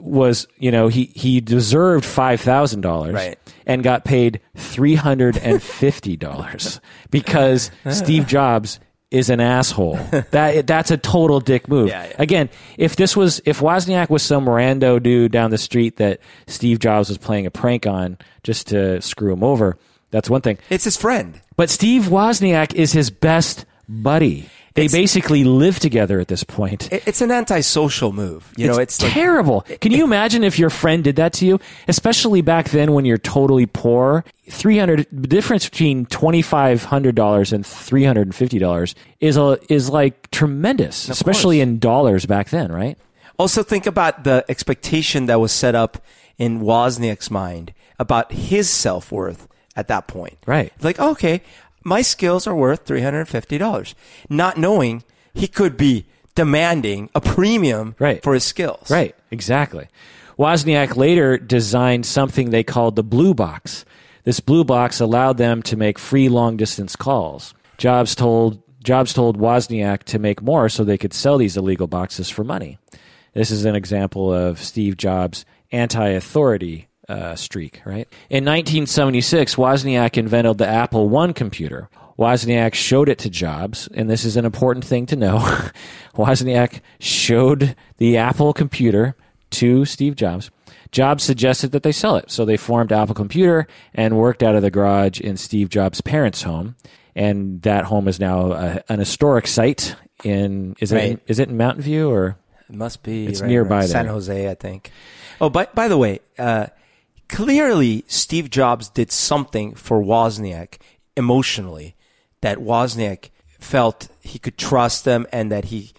was you know he he deserved five thousand dollars Right. and got paid three hundred and fifty dollars <laughs> because Steve Jobs is an asshole. That that's a total dick move. Yeah, yeah. Again, if this was if Wozniak was some rando dude down the street that Steve Jobs was playing a prank on just to screw him over, that's one thing. it's his friend But Steve Wozniak is his best buddy. They basically live together at this point. It's an antisocial move. You know, it's like, terrible. Can you imagine if your friend did that to you? Especially back then when you're totally poor. 300 the difference between $2500 and $350 is a, is like tremendous, especially course. in dollars back then, right? Also, think about the expectation that was set up in Wozniak's mind about his self worth at that point. Right. Like, okay, my skills are worth $350, not knowing he could be demanding a premium Right. for his skills. Right, exactly. Wozniak later designed something they called the Blue Box. This Blue Box allowed them to make free long distance calls. Jobs told Jobs told Wozniak to make more so they could sell these illegal boxes for money. This is an example of Steve Jobs' anti-authority uh, streak, right? In 1976, Wozniak invented the Apple I computer. Wozniak showed it to Jobs, and this is an important thing to know. <laughs> Wozniak showed the Apple computer to Steve Jobs. Jobs suggested that they sell it, so they formed Apple Computer and worked out of the garage in Steve Jobs' parents' home, and that home is now a, an historic site in is it Right. is it in Mountain View or It must be It's right nearby around San. Jose, I think. Oh, by by the way, uh, clearly Steve Jobs did something for Wozniak emotionally that Wozniak felt he could trust them and that he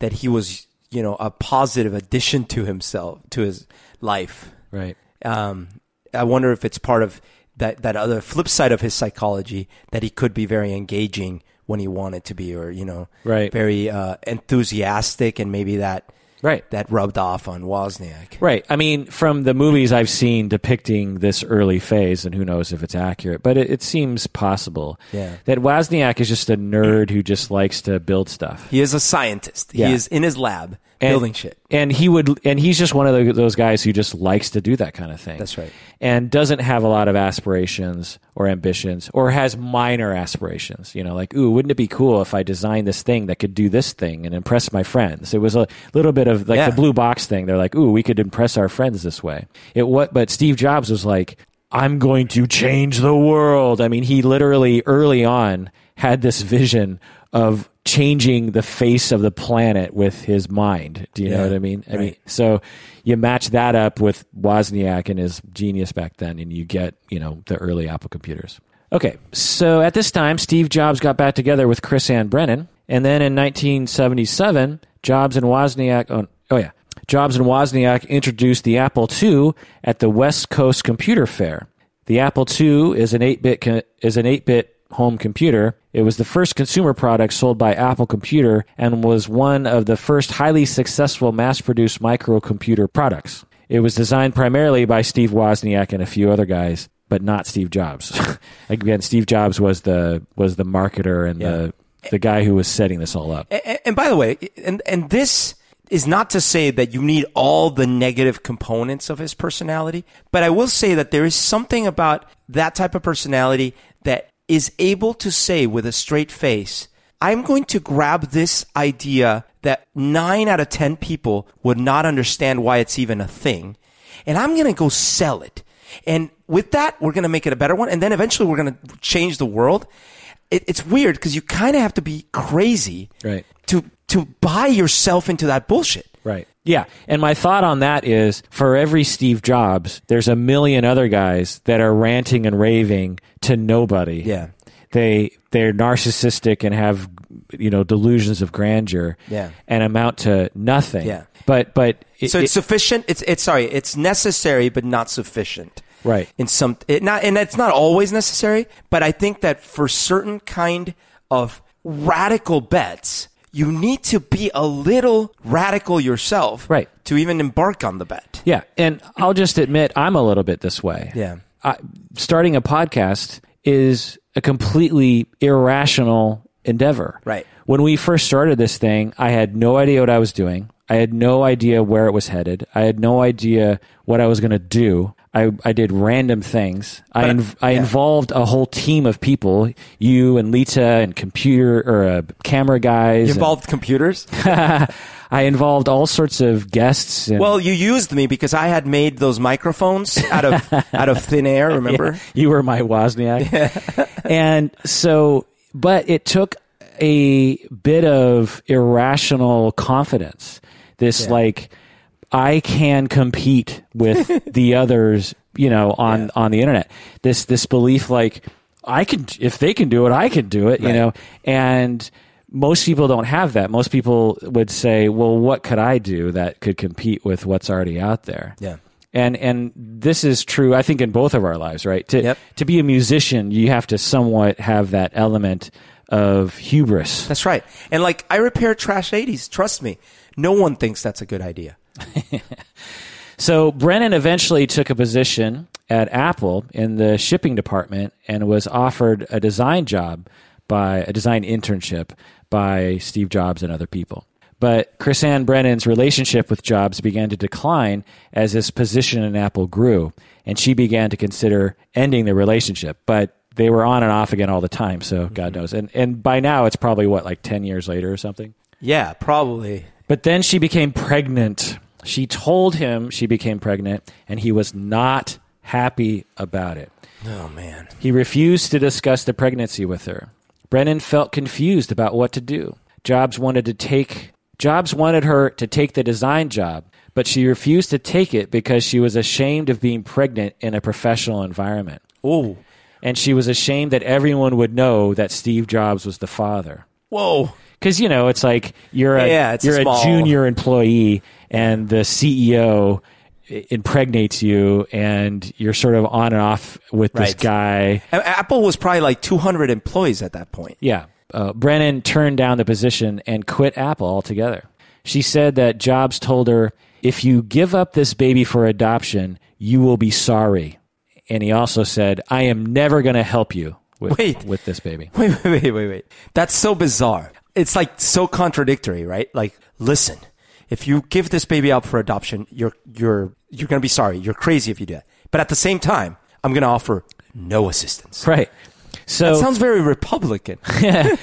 that he was you know a positive addition to himself to his life. right? Um, I wonder if it's part of that that other flip side of his psychology that he could be very engaging when he wanted to be, or you know, Right. very uh, enthusiastic, and maybe that Right. that rubbed off on Wozniak. Right. I mean, from the movies I've seen depicting this early phase, and who knows if it's accurate, but it, it seems possible Yeah. that Wozniak is just a nerd who just likes to build stuff. He is a scientist. Yeah. He is in his lab And- building shit. And he would, and he's just one of those guys who just likes to do that kind of thing. That's right. And doesn't have a lot of aspirations or ambitions, or has minor aspirations. You know, like, ooh, wouldn't it be cool if I designed this thing that could do this thing and impress my friends? It was a little bit of like Yeah. the blue box thing. They're like, ooh, we could impress our friends this way. It what? But Steve Jobs was like, I'm going to change the world. I mean, he literally early on had this vision of changing the face of the planet with his mind. Do you know what I mean? I mean, so you match that up with Wozniak and his genius back then, and you get you know the early Apple computers. Okay, so at this time, Steve Jobs got back together with Chrisann Brennan, and then in 1977, Jobs and Wozniak. Oh, oh yeah, Jobs and Wozniak introduced the Apple II at the West Coast Computer Fair. The Apple II is an 8-bit is an 8-bit home computer. It was the first consumer product sold by Apple Computer and was one of the first highly successful mass-produced microcomputer products. It was designed primarily by Steve Wozniak and a few other guys, but not Steve Jobs. <laughs> Again, Steve Jobs was the was the marketer and the the guy who was setting this all up. And, and by the way, and and this is not to say that you need all the negative components of his personality, but I will say that there is something about that type of personality that is able to say with a straight face, I'm going to grab this idea that nine out of 10 people would not understand why it's even a thing, and I'm going to go sell it. And with that, we're going to make it a better one. And then eventually we're going to change the world. It, it's weird because you kind of have to be crazy Right. to to buy yourself into that bullshit. Right. Yeah. And my thought on that is for every Steve Jobs, there's a million other guys that are ranting and raving to nobody. Yeah. They they're narcissistic and have you know delusions of grandeur. Yeah. And amount to nothing. Yeah. But but it, So it's it- sufficient. It's it's sorry. It's necessary, but not sufficient. Right. In some, it not and it's not always necessary. But I think that for certain kind of radical bets, you need to be a little radical yourself, Right. To even embark on the bet. yeah. And I'll just admit I'm a little bit this way. Yeah. I, starting a podcast is a completely irrational endeavor. Right. When we first started this thing, I had no idea what I was doing. I had no idea where it was headed. I had no idea what I was going to do. I, I did random things. I, But, inv- I yeah. involved a whole team of people, you and Lita and computer or uh, camera guys. You and- involved computers. <laughs> I involved all sorts of guests. And, well, you used me because I had made those microphones out of <laughs> out of thin air. Remember? you were my Wozniak. <laughs> and so, but it took a bit of irrational confidence. This Yeah. like I can compete with <laughs> the others, you know, on Yeah. on the internet. This this belief like I can if they can do it, I can do it, you know. And most people don't have that. Most people would say, "Well, what could I do that could compete with what's already out there?" Yeah. And and this is true, I think, in both of our lives, right? To Yep. to be a musician, you have to somewhat have that element of hubris. That's right. And like I repair trash 80s. Trust me. No one thinks that's a good idea. <laughs> So Brennan eventually took a position at Apple in the shipping department and was offered a design job by a design internship by Steve Jobs and other people. But Chris Chrisann Brennan's relationship with Jobs began to decline as his position in Apple grew, and she began to consider ending the relationship. But they were on and off again all the time, so God mm-hmm. knows. And and by now it's probably what like ten years later or something. Yeah, probably. But then she became pregnant. She told him she became pregnant, and he was not happy about it. Oh man. He refused to discuss the pregnancy with her. Brennan felt confused about what to do. Jobs wanted to take Jobs wanted her to take the design job, but she refused to take it because she was ashamed of being pregnant in a professional environment. Oh. And she was ashamed that everyone would know that Steve Jobs was the father Whoa. because you know it's like you're a Yeah, you're a, small- junior employee and the CEO impregnates you and you're sort of on and off with this Right. guy. Apple was probably like 200 employees at that point. Yeah, uh, Brennan turned down the position and quit Apple altogether. She said that Jobs told her, "If you give up this baby for adoption, you will be sorry." And he also said, "I am never going to help you with Wait. with this baby." <laughs> Wait, wait, wait, wait, wait. That's so bizarre. It's like so contradictory, right? Like, listen, if you give this baby up for adoption, you're you're you're gonna be sorry. You're crazy if you do that. But at the same time, I'm gonna offer no assistance. Right. So That sounds very Republican. <laughs>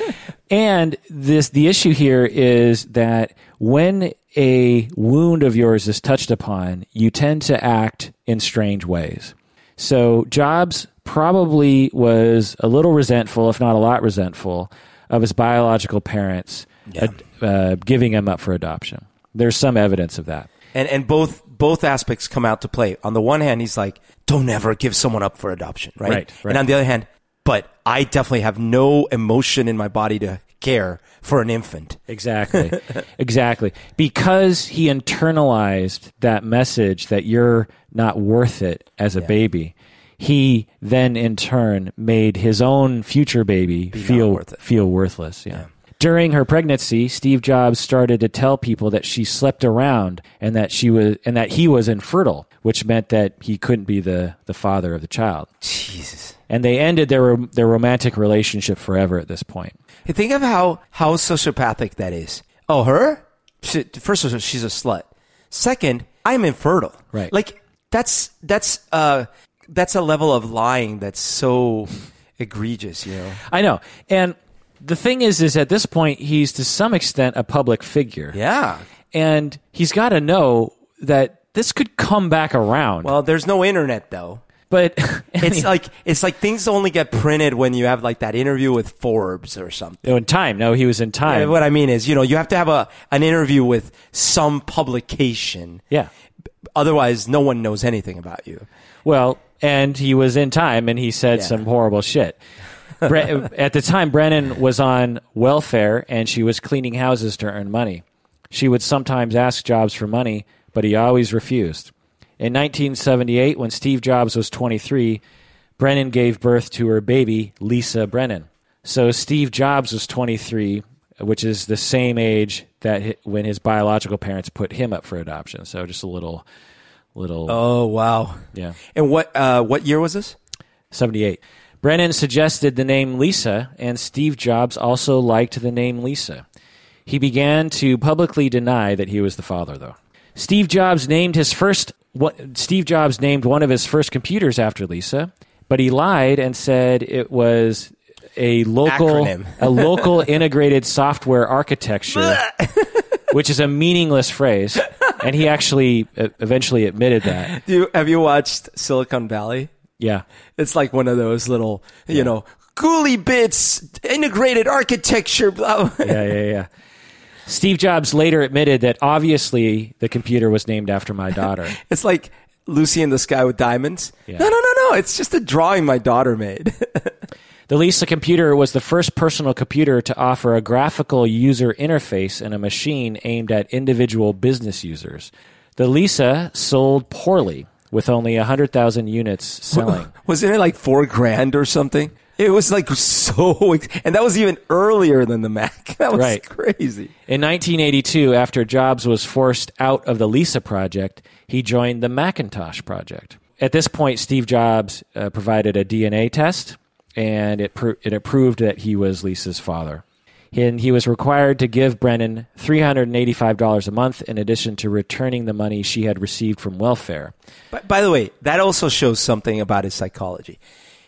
And this the issue here is that when a wound of yours is touched upon, you tend to act in strange ways. So Jobs probably was a little resentful, if not a lot resentful, of his biological parents Yeah. uh, uh, giving him up for adoption. There's some evidence of that. and and both both aspects come out to play. On the one hand, he's like, "Don't ever give someone up for adoption," right? Right, right. And on the other hand, but I definitely have no emotion in my body to care for an infant. Exactly. <laughs> exactly. Because he internalized that message that you're not worth it as a baby, he then in turn made his own future baby feel worth it. feel worthless. Yeah. During her pregnancy, Steve Jobs started to tell people that she slept around and that she was and that he was infertile, which meant that he couldn't be the, the father of the child. Jesus. And they ended their their romantic relationship forever at this point. Hey, think of how how sociopathic that is. Oh, her? First of all, she's a slut. Second, I'm infertile. Right. Like that's that's uh that's a level of lying that's so egregious. You know. I know. And the thing is, is at this point, he's to some extent a public figure. Yeah. And he's got to know that this could come back around. Well, there's no internet though. but <laughs> It's like it's like things only get printed when you have like that interview with Forbes or something. Oh, in time. No, he was in time. What I mean is, you know, you have to have a an interview with some publication. yeah. Otherwise, no one knows anything about you. Well, and he was in time and he said Yeah. some horrible shit. Bre- at the time, Brennan was on welfare and she was cleaning houses to earn money. She would sometimes ask Jobs for money, but he always refused. In 1978, when Steve Jobs was 23, Brennan gave birth to her baby, Lisa Brennan. So Steve Jobs was 23, which is the same age that hi- when his biological parents put him up for adoption. So just a little, little, Oh wow! yeah. And what uh, what year was this? 78. Brennan suggested the name Lisa, and Steve Jobs also liked the name Lisa. He began to publicly deny that he was the father, though. Steve Jobs named his first what Steve Jobs named one of his first computers after Lisa, but he lied and said it was a local a <laughs> local integrated software architecture, <laughs> which is a meaningless phrase. And he actually eventually admitted that. Do you, have you watched Silicon Valley? Yeah. It's like one of those little, you know, Gooly bits, integrated architecture, blah. blah. <laughs> yeah, yeah, yeah. Steve Jobs later admitted that obviously the computer was named after my daughter. <laughs> It's like Lucy in the Sky with Diamonds. Yeah. No, no, no, no. It's just a drawing my daughter made. <laughs> The Lisa computer was the first personal computer to offer a graphical user interface and a machine aimed at individual business users. The Lisa sold poorly, with only 100,000 units selling. <laughs> Wasn't it like four grand or something? It was like so, and that was even earlier than the Mac. <laughs> That was Right. crazy. In 1982, after Jobs was forced out of the Lisa project, he joined the Macintosh project. At this point, Steve Jobs uh, provided a DNA test, and it, pro- it proved that he was Lisa's father. And he was required to give Brennan $385 a month in addition to returning the money she had received from welfare. But by the way, that also shows something about his psychology.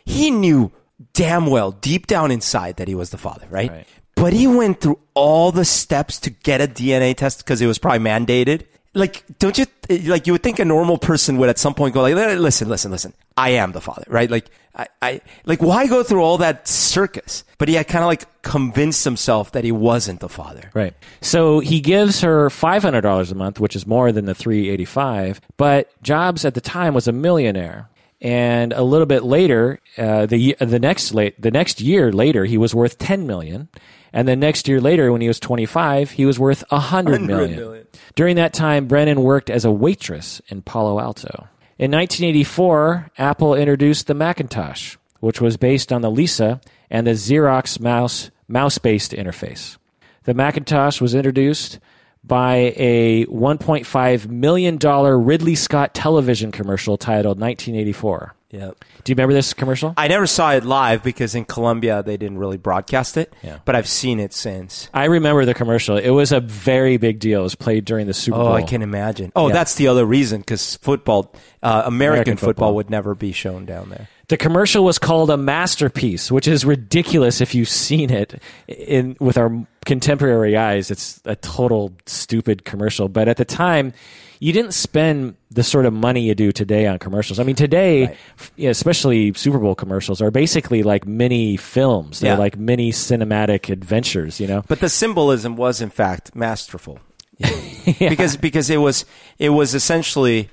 He knew damn well, deep down inside, that he was the father, right? Right. But he went through all the steps to get a DNA test because it was probably mandated. Like, don't you like you would think a normal person would at some point go like, listen, listen, listen, I am the father, right? Like, I, I like why go through all that circus? But he had kind of like convinced himself that he wasn't the father. Right. So he gives her five hundred dollars a month, which is more than the three eighty five. But Jobs at the time was a millionaire, and a little bit later, uh, the the next late the next year later, he was worth ten million. And then next year later, when he was 25, he was worth a hundred million. million. During that time, Brennan worked as a waitress in Palo Alto. In 1984, Apple introduced the Macintosh, which was based on the Lisa and the Xerox mouse mouse-based interface. The Macintosh was introduced by a $1.5 million Ridley Scott television commercial titled 1984. Yeah. Do you remember this commercial? I never saw it live because in Colombia they didn't really broadcast it. Yeah. But I've seen it since. I remember the commercial. It was a very big deal. It was played during the Super Oh, Bowl. I can imagine. Oh, Yeah. that's the other reason because football, uh, American, American football. football. would never be shown down there. The commercial was called a masterpiece, which is ridiculous if you've seen it in with our contemporary eyes. It's a total stupid commercial, but at the time, you didn't spend the sort of money you do today on commercials. I mean, today, yeah, especially Super Bowl commercials, are basically like mini films. They're Yeah. like mini cinematic adventures. You know, But the symbolism was in fact masterful. <laughs> because because it was it was essentially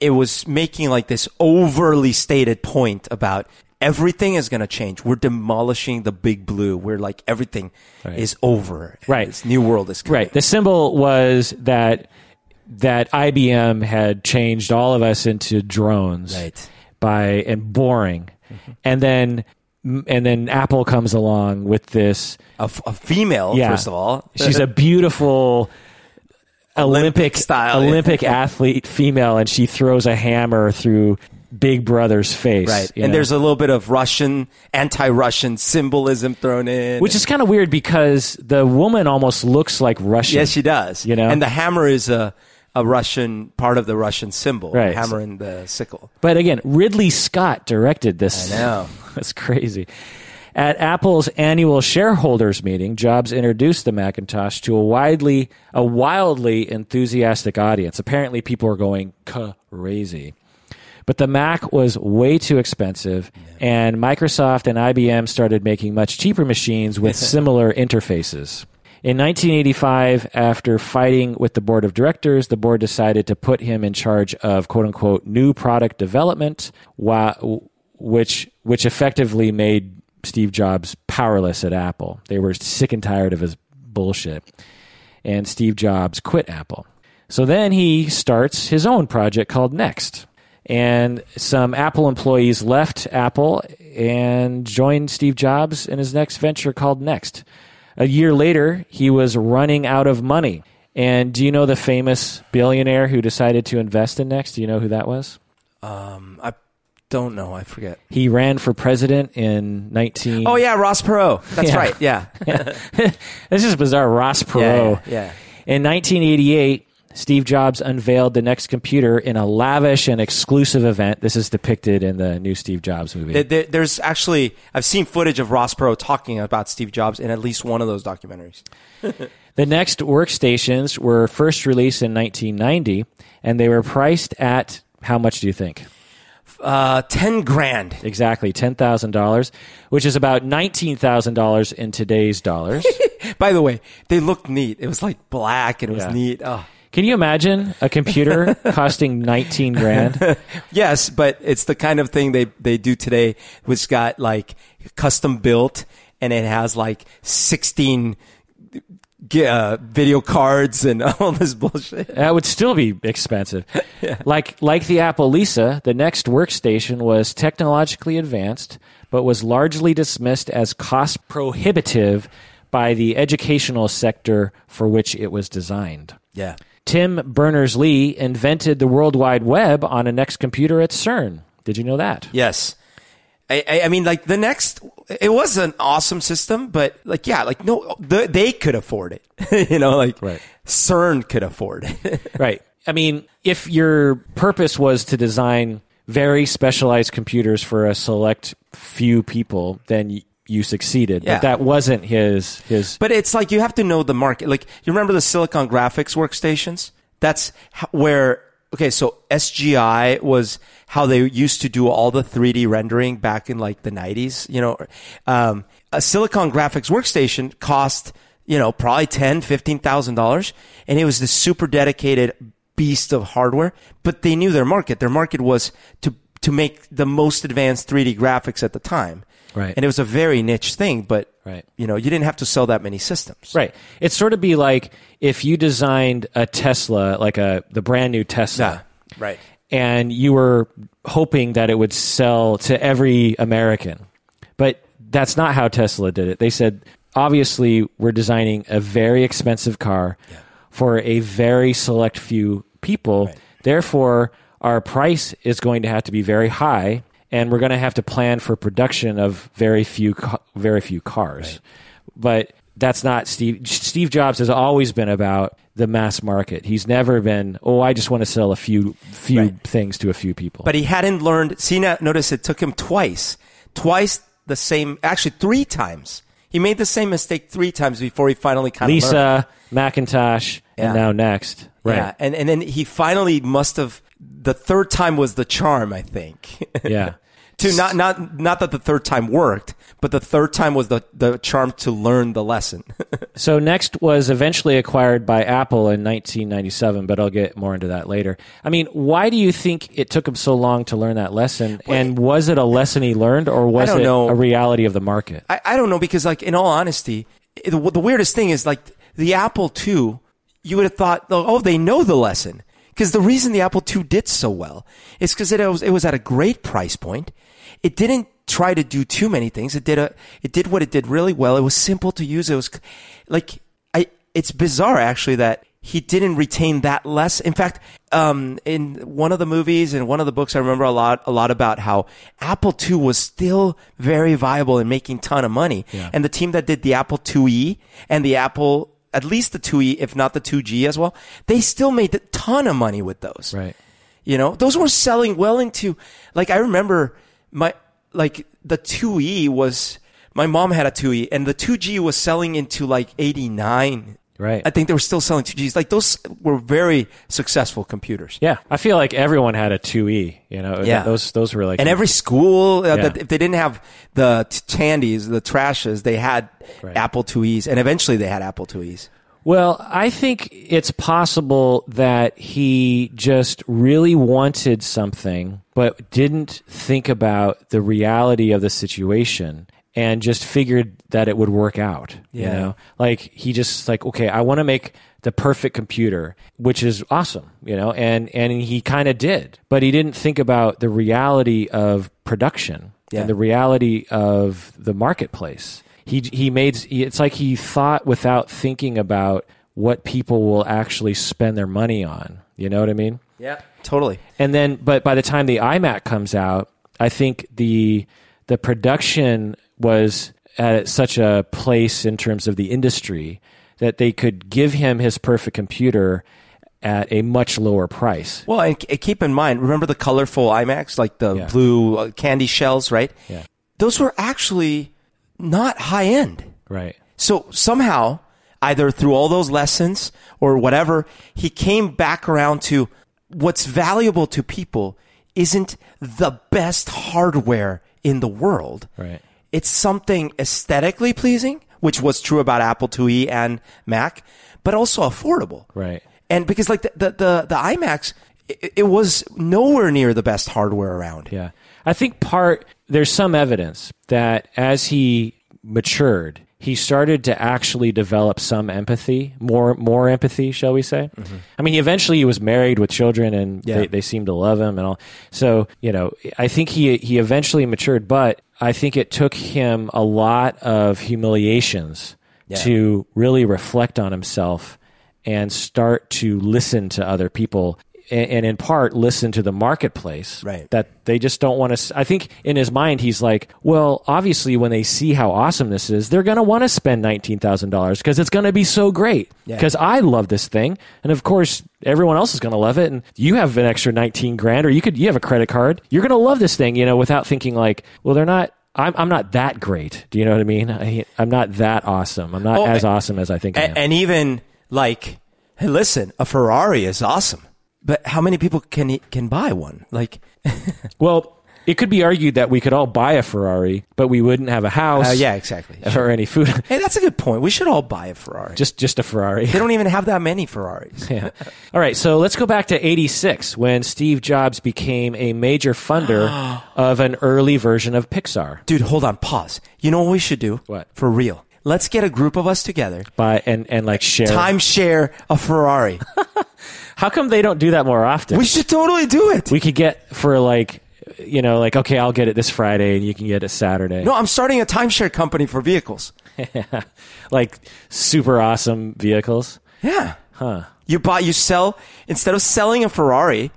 it was making like this overly stated point about everything is going to change. We're demolishing the big blue. We're like everything Right. is over. Right. This new world is coming. Right. The symbol was that that IBM had changed all of us into drones Right. by and boring, <laughs> and then and then Apple comes along with this. A, f- a female, Yeah. first of all. She's a <laughs> beautiful. Olympic style, yeah. Olympic <laughs> athlete female, and she throws a hammer through Big Brother's face. Right. And know? there's a little bit of Russian, anti Russian symbolism thrown in. which is kind of weird because the woman almost looks like Russian. yes, she does. You know? And the hammer is a, a Russian, part of the Russian symbol. Right. Hammer and the sickle. But again, Ridley Scott directed this. I know. <laughs> That's crazy. At Apple's annual shareholders meeting, Jobs introduced the Macintosh to a widely a wildly enthusiastic audience. Apparently people were going crazy. But the Mac was way too expensive, and Microsoft and IBM started making much cheaper machines with <laughs> similar interfaces. In 1985, after fighting with the board of directors, the board decided to put him in charge of "quote unquote" new product development, which which effectively made Steve Jobs powerless at Apple. They were sick and tired of his bullshit, and Steve Jobs quit Apple. So then he starts his own project called Next. And some Apple employees left Apple and joined Steve Jobs in his next venture called Next. A year later, he was running out of money. And do you know the famous billionaire who decided to invest in Next? Do you know who that was? Um, I don't know. I forget. He ran for president in 19. Oh, yeah, Ross Perot. That's Yeah. right. Yeah. <laughs> this is bizarre. Ross Perot. Yeah, yeah, In 1988, Steve Jobs unveiled the next computer in a lavish and exclusive event. This is depicted in the new Steve Jobs movie. There- there- there's actually, I've seen footage of Ross Perot talking about Steve Jobs in at least one of those documentaries. <laughs> The next workstations were first released in 1990, and they were priced at how much do you think? Uh, ten grand. Exactly, ten thousand dollars, which is about nineteen thousand dollars in today's dollars. <laughs> By the way, they looked neat. It was like black and it was Yeah. neat. Oh. Can you imagine a computer <laughs> costing nineteen grand? <laughs> Yes, but it's the kind of thing they, they do today, which got like custom built and it has like 16 uh, video cards and <laughs> all this bullshit. That would still be expensive. Like like the Apple Lisa, the next workstation was technologically advanced, but was largely dismissed as cost prohibitive by the educational sector for which it was designed. Yeah. Tim Berners Lee invented the World Wide Web on a next computer at CERN. Did you know that? Yes. I, I, I mean, like the next, it was an awesome system, but like, yeah, like no, the, they could afford it. <laughs> you know, like Right. CERN could afford it. <laughs> Right. I mean, if your purpose was to design very specialized computers for a select few people, then you succeeded. Yeah. But that wasn't his his But it's like you have to know the market. Like you remember the Silicon Graphics workstations? That's where okay, so SGI was how they used to do all the 3D rendering back in like the 90s, you know. Um, a Silicon Graphics workstation cost, you know, probably 10, 15,000 dollars and it was this super dedicated beast of hardware, but they knew their market. Their market was to to make the most advanced 3D graphics at the time. Right. And it was a very niche thing, but Right. you know, you didn't have to sell that many systems. Right. It's sort of be like if you designed a Tesla, like a the brand new Tesla. Right. and you were hoping that it would sell to every American. But that's not how Tesla did it. They said, obviously, we're designing a very expensive car for a very select few people. Therefore, our price is going to have to be very high, and we're going to have to plan for production of very few, very few cars. But that's not Steve. Steve Jobs has always been about the mass market. He's never been, oh, I just want to sell a few few Right. things to a few people. But he hadn't learned. See, now, notice it took him twice, twice the same, actually three times. He made the same mistake three times before he finally kind of learned. Lisa, Macintosh, Yeah. and now next. Right. Yeah, and and then he finally must have. The third time was the charm, I think. Yeah. <laughs> to not not not that the third time worked, but the third time was the the charm to learn the lesson. <laughs> So Next was eventually acquired by Apple in 1997, but I'll get more into that later. I mean, why do you think it took him so long to learn that lesson? And was it a lesson he learned, or was it know. a reality of the market? I, I don't know because like in all honesty, the, the weirdest thing is like the Apple II. You would have thought, oh, oh they know the lesson because the reason the Apple II did so well is because it was it was at a great price point. It didn't try to do too many things. It did a it did what it did really well. It was simple to use. It was like I. It's bizarre actually that he didn't retain that less. In fact, um, in one of the movies and one of the books, I remember a lot, a lot about how Apple II was still very viable and making ton of money. Yeah. And the team that did the Apple IIe and the Apple, at least the IIe, if not the 2G as well, they still made a ton of money with those. Right. You know, those were selling well into, like, I remember my, like, the IIe was, my mom had a IIe and the 2G was selling into like 89. Right. I think they were still selling 2Gs. Like, those were very successful computers. Yeah, I feel like everyone had a IIe. You know, Yeah. those those were like And every school, uh, Yeah. that if they didn't have the t- Tandies, the trashes, they had Right. Apple IIes, and eventually they had Apple IIes. Well, I think it's possible that he just really wanted something, but didn't think about the reality of the situation and just figured that it would work out. You Yeah. know, like he just like, okay, I want to make the perfect computer, which is awesome, you know, and, and he kind of did, but he didn't think about the reality of production Yeah. and the reality of the marketplace. He he made it's like he thought without thinking about what people will actually spend their money on. You know what I mean? Yeah, totally. And then but by the time the iMac comes out, I think the the production was at such a place in terms of the industry that they could give him his perfect computer at a much lower price. Well, and keep in mind, remember the colorful iMacs, like the Yeah. blue uh, candy shells, right? Yeah. Those were actually not high end. Right. So somehow, either through all those lessons or whatever, he came back around to what's valuable to people isn't the best hardware in the world. Right. It's something aesthetically pleasing, which was true about Apple IIe and Mac, but also affordable. Right. And because like the the the, the iMacs, it, it was nowhere near the best hardware around. Yeah. I think part there's some evidence that as he matured, he started to actually develop some empathy, more more empathy, shall we say? Mm-hmm. I mean, he eventually he was married with children, and Yeah. they, they seemed to love him and all. So you know, I think he he eventually matured, but I think it took him a lot of humiliations Yeah. to really reflect on himself and start to listen to other people. And and in part, listen to the marketplace Right. that they just don't want to. I think in his mind, he's like, well, obviously, when they see how awesome this is, they're going to want to spend nineteen thousand dollars because it's going to be so great. Yeah. Because I love this thing, and of course, everyone else is going to love it. And you have an extra nineteen grand, or you could you have a credit card. You're going to love this thing, you know, without thinking like, well, they're not. I'm, I'm not that great. Do you know what I mean? I, I'm not that awesome. I'm not Oh, as awesome as I think I am. And, and even like, hey, listen, a Ferrari is awesome, but how many people can can buy one? Like, <laughs> well, it could be argued that we could all buy a Ferrari, but we wouldn't have a house. uh, yeah, exactly. <laughs> Or any food. Hey, that's a good point. We should all buy a Ferrari. just just a Ferrari. they don't <laughs> even have that many Ferraris. Yeah. All right, so let's go back to 86 when Steve Jobs became a major funder <gasps> of an early version of Pixar. Dude, hold on, pause. You know what we should do? What? For real. Let's get a group of us together. By and and like share. Timeshare a Ferrari. How come they don't do that more often? we should totally do it. we could get for like you know, like okay, I'll get it this Friday and you can get it Saturday. no, I'm starting a timeshare company for vehicles. <laughs> like super awesome vehicles. Yeah. Huh. You buy, you sell, instead of selling a Ferrari,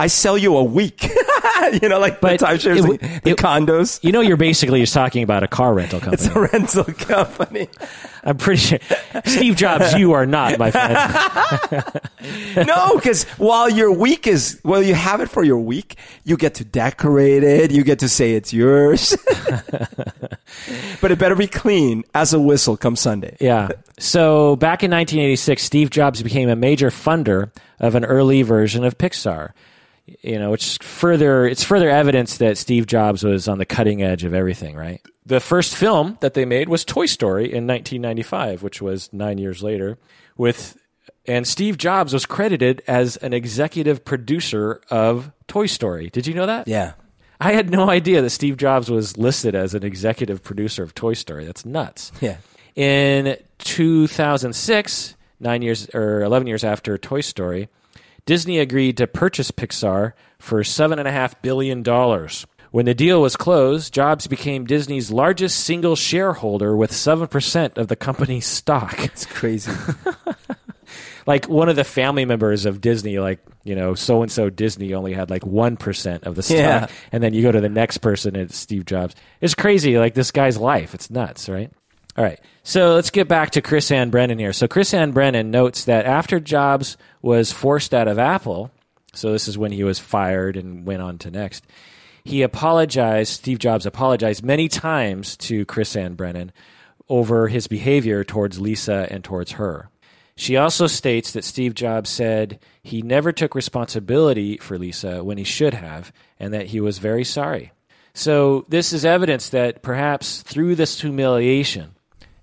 I sell you a week. <laughs> you know, like But the timeshares, it the, w- the it- condos. You know, you're basically just talking about a car rental company. <laughs> It's a rental company. <laughs> I'm pretty sure. Steve Jobs, you are not, my friend. no, because while your week is, well, you have it for your week, you get to decorate it, you get to say it's yours. but it better be clean as a whistle come Sunday. Yeah. So back in 1986, Steve Jobs became a major funder of an early version of Pixar. You know, which further it's further evidence that Steve Jobs was on the cutting edge of everything, right? The first film that they made was Toy Story in 1995, which was 9 years later, with and Steve Jobs was credited as an executive producer of Toy Story. Did you know that? Yeah. I had no idea that Steve Jobs was listed as an executive producer of Toy Story. That's nuts. <laughs> Yeah. In 2006, nine years or 11 years after Toy Story, Disney agreed to purchase Pixar for $7.5 billion. When the deal was closed, Jobs became Disney's largest single shareholder with 7% of the company's stock. <laughs> It's crazy. <laughs> like one of the family members of Disney, like, you know, so and so Disney only had like 1% of the stock. Yeah. And then you go to the next person, and it's Steve Jobs. It's crazy, like this guy's life. It's nuts, right? All right. So let's get back to Chrisann Brennan here. So Chrisann Brennan notes that after Jobs was forced out of Apple, so this is when he was fired and went on to Next, he apologized, Steve Jobs apologized many times to Chrisann Brennan over his behavior towards Lisa and towards her. She also states that Steve Jobs said he never took responsibility for Lisa when he should have, and that he was very sorry. So, this is evidence that perhaps through this humiliation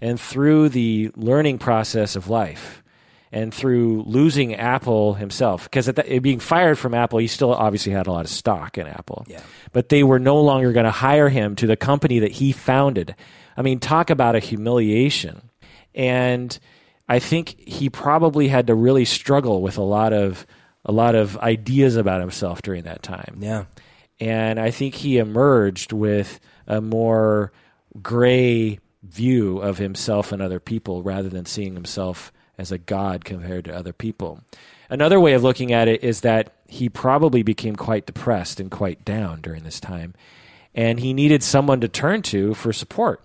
and through the learning process of life and through losing Apple himself, because being fired from Apple, he still obviously had a lot of stock in Apple. Yeah. But they were no longer going to hire him to the company that he founded. I mean, talk about a humiliation. And I think he probably had to really struggle with a lot of a lot of ideas about himself during that time. yeah. And I think he emerged with a more gray view of himself and other people rather than seeing himself as a god compared to other people. Another way of looking at it is that he probably became quite depressed and quite down during this time, and he needed someone to turn to for support.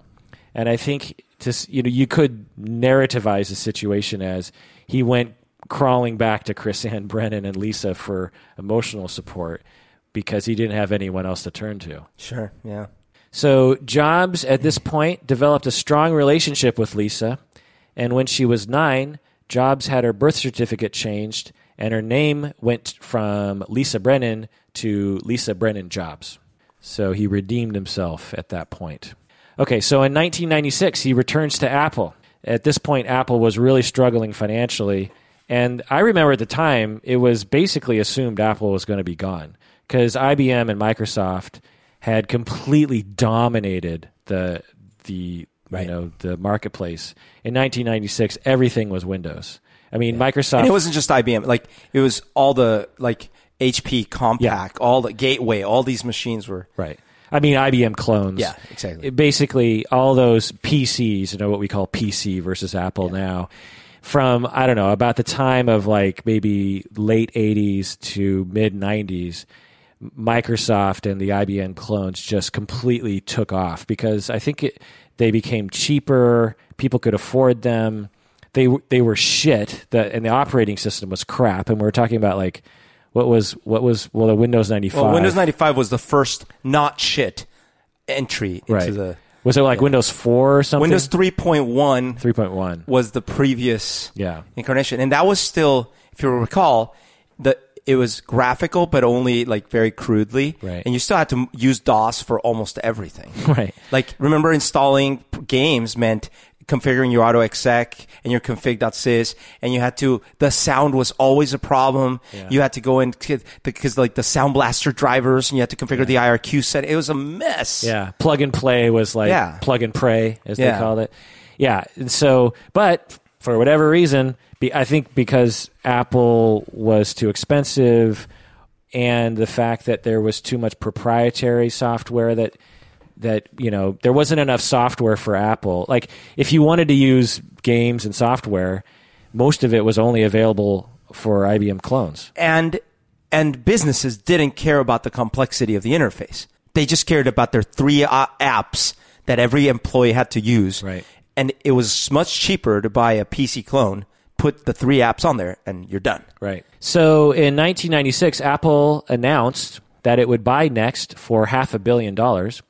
And I think to you know you could narrativize the situation as he went crawling back to Chrisann Brennan and Lisa for emotional support because he didn't have anyone else to turn to. Sure. Yeah. So Jobs at this point developed a strong relationship with Lisa, and when she was nine, Jobs had her birth certificate changed and her name went from Lisa Brennan to Lisa Brennan Jobs. So he redeemed himself at that point. Okay, so in 1996, he returns to Apple. At this point, Apple was really struggling financially. And I remember at the time, it was basically assumed Apple was going to be gone because IBM and Microsoft had completely dominated the the Right. you know the marketplace. In 1996, everything was Windows. I mean, Microsoft. And it wasn't just IBM. Like it was all the like HP Compaq, all the Gateway, all these machines were. Right. I mean, IBM clones. Yeah, exactly. It- basically, all those PCs, you know, what we call PC versus Apple now, from, I don't know, about the time of like maybe late 80s to mid 90s, Microsoft and the IBM clones just completely took off because I think it, they became cheaper, people could afford them. They, they were shit, the, and the operating system was crap. And we are talking about like, what was what was well the Windows ninety five. Well, Windows 95 was the first not shit entry into right. the was it like Windows four or something? Windows 3.1 three point one. was the previous yeah. incarnation, and that was still, if you recall, the it was graphical, but only like very crudely, Right. And you still had to use DOS for almost everything, <laughs> right. Like remember installing games meant configuring your auto exec and your config.sys and you had to the sound was always a problem. Yeah. you had to go in because like the sound blaster drivers and you had to configure the irq set. It was a mess. Yeah. Plug and play was like Yeah. plug and pray as they called it. Yeah. And so but for whatever reason be, I think because Apple was too expensive and the fact that there was too much proprietary software that that you know there wasn't enough software for Apple. Like if you wanted to use games and software, most of it was only available for IBM clones. and and businesses didn't care about the complexity of the interface they just cared about their three uh, apps that every employee had to use Right. and it was much cheaper to buy a pc clone put the three apps on there and you're done Right. So in 1996, Apple announced that it would buy Next for half a billion dollars,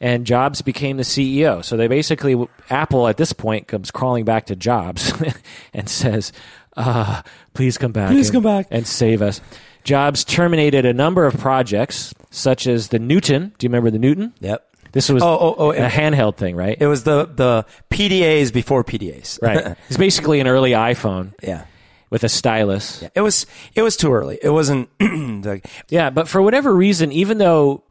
and Jobs became the CEO. So they basically, Apple at this point comes crawling back to Jobs <laughs> and says, uh, "Please come back, Please and, come back." and save us." Jobs terminated a number of projects, such as the Newton. Do you remember the Newton? yep This was Oh, oh, oh, a handheld thing, right? It was the the PDAs before PDAs. right. <laughs> It's basically an early iPhone yeah. with a stylus. It was it was too early. It wasn't <clears throat> the, Yeah, but for whatever reason, even though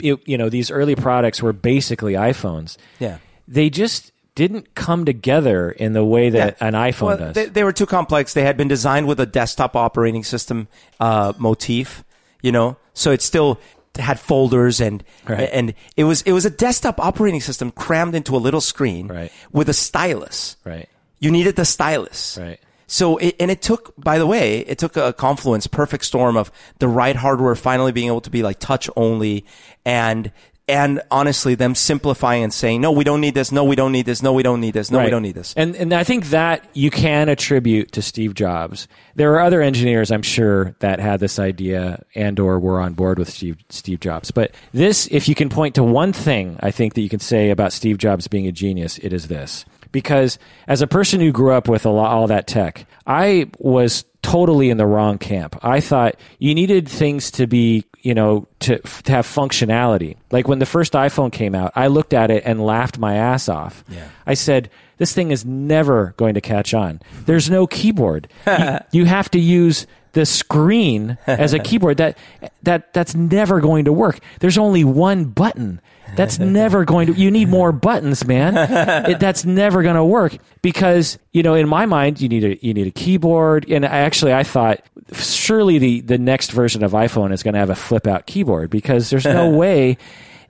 it, you know these early products were basically iPhones, yeah. they just didn't come together in the way that Yeah. an iPhone Well, does. They, they were too complex. They had been designed with a desktop operating system uh, motif, you know, so it still had folders and Right. and it was it was a desktop operating system crammed into a little screen Right. with a stylus. right, You needed the stylus. right, So it, and it took, by the way, it took a confluence, perfect storm of the right hardware finally being able to be like touch only, and and honestly, them simplifying and saying, no, we don't need this, no, we don't need this, no, we don't need this, no, we don't need this. And and I think that you can attribute to Steve Jobs. There are other engineers, I'm sure, that had this idea and or were on board with Steve Steve Jobs. But this, if you can point to one thing, I think that you can say about Steve Jobs being a genius, it is this. Because as a person who grew up with a lot, all that tech, I was totally in the wrong camp. I thought you needed things to be, you know, to, to have functionality. Like when the first iPhone came out, I looked at it and laughed my ass off. Yeah. I said, this thing is never going to catch on. There's no keyboard. you, <laughs> you have to use the screen as a <laughs> keyboard. That that that's never going to work. There's only one button. That's <laughs> never going to. You need more buttons, man. <laughs> It, that's never going to work because you know, in my mind, you need a you need a keyboard. And I actually, I thought surely the the next version of iPhone is going to have a flip out keyboard because there's no way.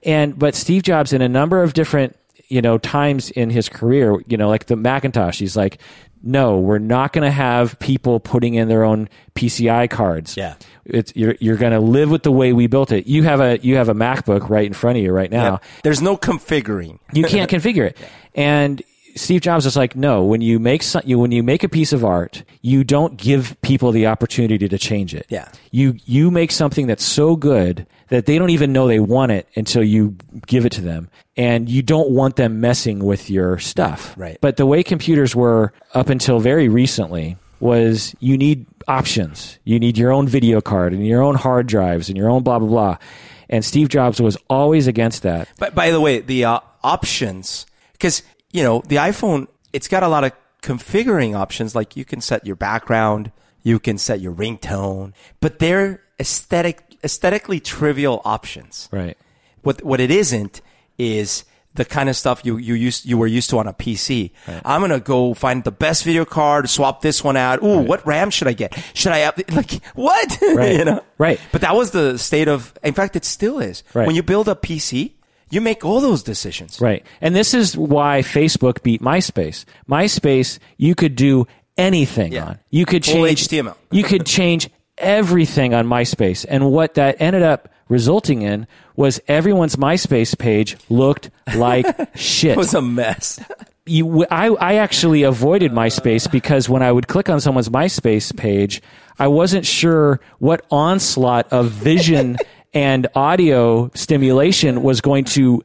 And but Steve Jobs, in a number of different you know times in his career, you know, like the Macintosh, he's like, no, we're not going to have people putting in their own PCI cards. Yeah. it's you're you're going to live with the way we built it. You have a you have a MacBook right in front of you right now. There's no configuring. You can't <laughs> configure it. And Steve Jobs is like, no. When you make some, you when you make a piece of art, you don't give people the opportunity to change it. Yeah. You you make something that's so good that they don't even know they want it until you give it to them, and you don't want them messing with your stuff. Right. But the way computers were up until very recently was you need options. You need your own video card and your own hard drives and your own blah blah blah. And Steve Jobs was always against that. But by the way, the uh, options, because you know the iPhone, it's got a lot of configuring options. Like you can set your background, you can set your ringtone, but they're aesthetic, aesthetically trivial options. Right. What what it isn't is the kind of stuff you you used you were used to on a PC. I'm gonna go find the best video card, swap this one out. Ooh, what RAM should I get? Should I up like what? <laughs> Right. you know? Right. But that was the state of. In fact, it still is. Right. When you build a PC, you make all those decisions. Right. And this is why Facebook beat MySpace. MySpace, you could do anything Yeah. on. You could Full change HTML. You could change everything on MySpace. And what that ended up resulting in was everyone's MySpace page looked like <laughs> shit. It was a mess. you, I, I actually avoided MySpace because when I would click on someone's MySpace page, I wasn't sure what onslaught of vision <laughs> and audio stimulation was going to,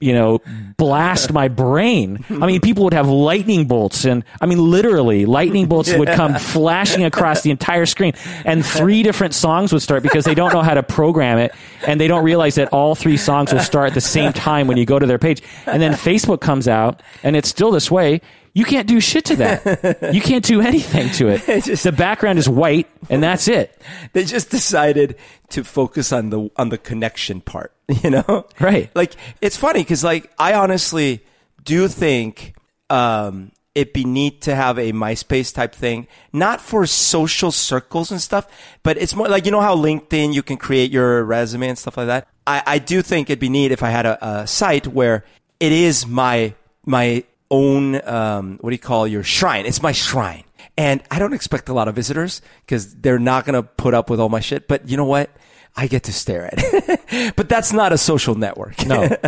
you know, blast my brain. I mean, people would have lightning bolts and, I mean, literally, lightning bolts would come <laughs> flashing across the entire screen and three different songs would start because they don't know how to program it and they don't realize that all three songs will start at the same time when you go to their page. And then Facebook comes out and it's still this way. You can't do shit to that. <laughs> You can't do anything to it. <laughs> just- the background is white and that's it. they just decided to focus on the on the connection part. <laughs> You know, Right. Like it's funny because like I honestly do think um, it'd be neat to have a MySpace type thing, not for social circles and stuff, but it's more like you know how LinkedIn you can create your resume and stuff like that. I, I do think it'd be neat if I had a, a site where it is my my own um, what do you call your shrine? It's my shrine. And I don't expect a lot of visitors because they're not going to put up with all my shit. But you know what? I get to stare at it. <laughs> but that's not a social network. No. <laughs>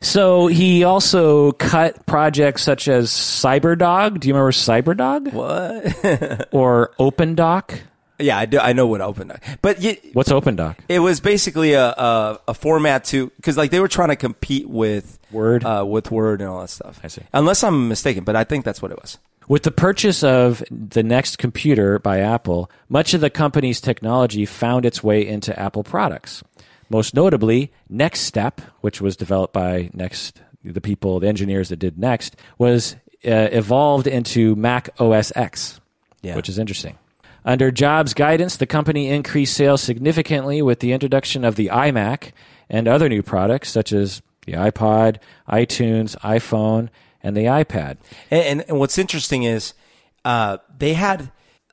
So he also cut projects such as CyberDog. Do you remember CyberDog What? <laughs> or OpenDoc? Yeah, I do. I know what open. But y What's OpenDoc? it was basically a, a, a format to because like they were trying to compete with Word? uh, with Word and all that stuff. I see. Unless I'm mistaken, but I think that's what it was. With the purchase of the next computer by Apple, much of the company's technology found its way into Apple products. Most notably, NeXTSTEP, which was developed by Next, the people, the engineers that did Next, was uh, evolved into Mac OS X, Yeah. which is interesting. Under Jobs' guidance, the company increased sales significantly with the introduction of the iMac and other new products such as the iPod, iTunes, iPhone, and the iPad. And, and, what's interesting is uh, they had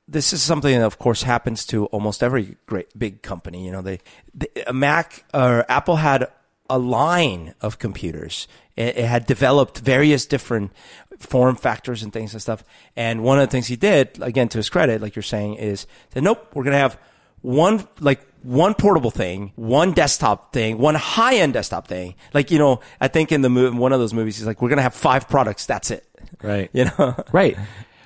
this is something that of course happens to almost every great big company. You know, they, they Mac or Apple had a line of computers. It, it had developed various different form factors and things and stuff. And one of the things he did, again to his credit, like you're saying, is that nope, we're gonna have one like one portable thing, one desktop thing, one high end desktop thing. Like you know, I think in the movie, one of those movies, he's like, we're gonna have five products. That's it. Right. <laughs> You know. Right.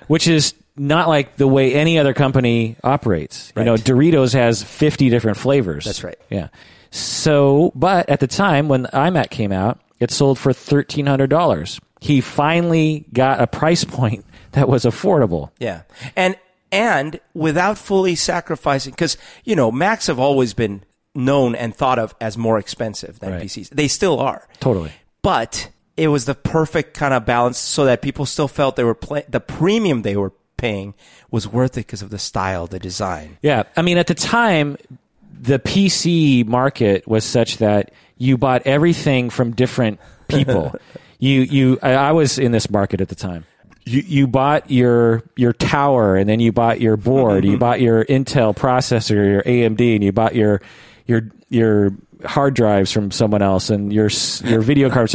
Which is not like the way any other company operates. You know, Doritos has 50 different flavors. That's right. Yeah. So, but at the time when iMac came out, it sold for $1,300. He finally got a price point that was affordable. Yeah. And and without fully sacrificing cuz you know, Macs have always been known and thought of as more expensive than Right. PCs. They still are. Totally. But it was the perfect kind of balance so that people still felt they were play- the premium they were paying was worth it because of the style, the design. Yeah. I mean, at the time, the PC market was such that you bought everything from different people. <laughs> you, you, I, I was in this market at the time. You, you bought your your tower, and then you bought your board. you <laughs> bought your Intel processor, your AMD, and you bought your your your hard drives from someone else, and your your <laughs> video cards,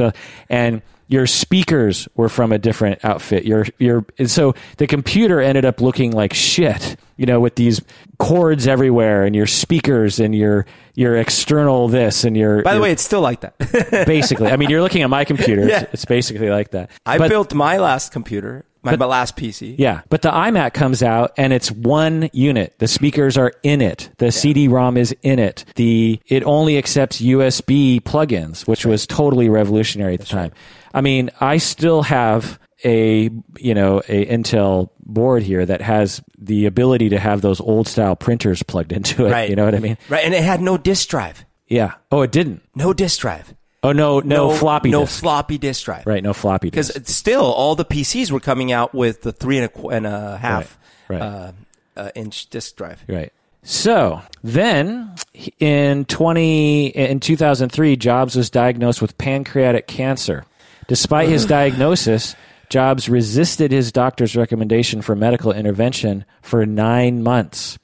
and your speakers were from a different outfit. Your your and so the computer ended up looking like shit, you know, with these cords everywhere, and your speakers, and your your external this, and your By the your- way, it's still like that. <laughs> basically. I mean, you're looking at my computer. Yeah. It's, it's basically like that. I But- built my last computer, my, my last PC. Yeah, but the iMac comes out and it's one unit. The speakers are in it. The CD-ROM is in it. The it only accepts USB plugins, which was totally revolutionary at the time. I mean, I still have a you know a Intel board here that has the ability to have those old style printers plugged into it. Right. You know what I mean? Right, and it had no disk drive. Yeah. Oh, it didn't. No disk drive. Oh no, no, floppy no disk. floppy disk drive. right, no floppy disk. Because still, all the PCs were coming out with the three and a, qu- and a half Right, right. Uh, uh, inch disk drive. Right. So then, in twenty in two thousand three, Jobs was diagnosed with pancreatic cancer. Despite his <laughs> diagnosis, Jobs resisted his doctor's recommendation for medical intervention for nine months.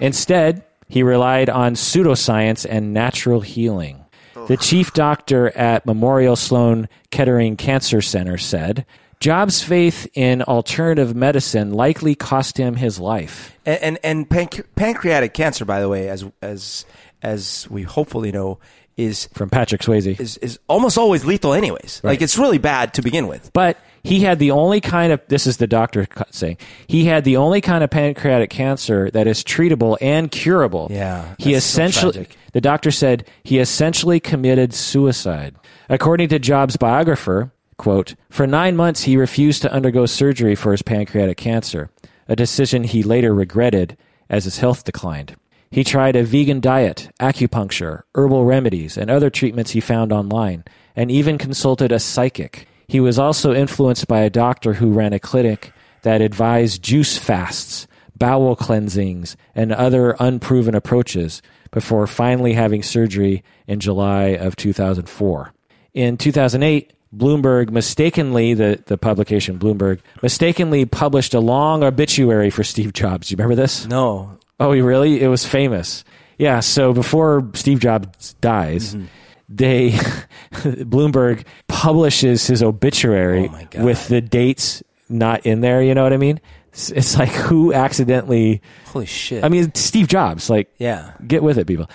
Instead, he relied on pseudoscience and natural healing. The chief doctor at Memorial Sloan Kettering Cancer Center said, Jobs' faith in alternative medicine likely cost him his life. And and, and panc- pancreatic cancer, by the way, as as as we hopefully know, is From Patrick Swayze. is is almost always lethal, anyways. Like it's really bad to begin with. But he had the only kind of this is the doctor saying he had the only kind of pancreatic cancer that is treatable and curable. Yeah, he so essentially tragic. the doctor said he essentially committed suicide. According to Jobs' biographer, quote, for 9 months he refused to undergo surgery for his pancreatic cancer, a decision he later regretted as his health declined. He tried a vegan diet, acupuncture, herbal remedies, and other treatments he found online, and even consulted a psychic. He was also influenced by a doctor who ran a clinic that advised juice fasts, bowel cleansings, and other unproven approaches before finally having surgery in July of 2004. In 2008, Bloomberg mistakenly, the, the publication Bloomberg, mistakenly published a long obituary for Steve Jobs. Do you remember this? No, Oh, really? It was famous. Yeah. So before Steve Jobs dies, Mm-hmm. They <laughs> Bloomberg publishes his obituary Oh, with the dates not in there. You know what I mean? It's, it's like <laughs> who accidentally. holy shit. I mean, Steve Jobs. Like, yeah, get with it, people.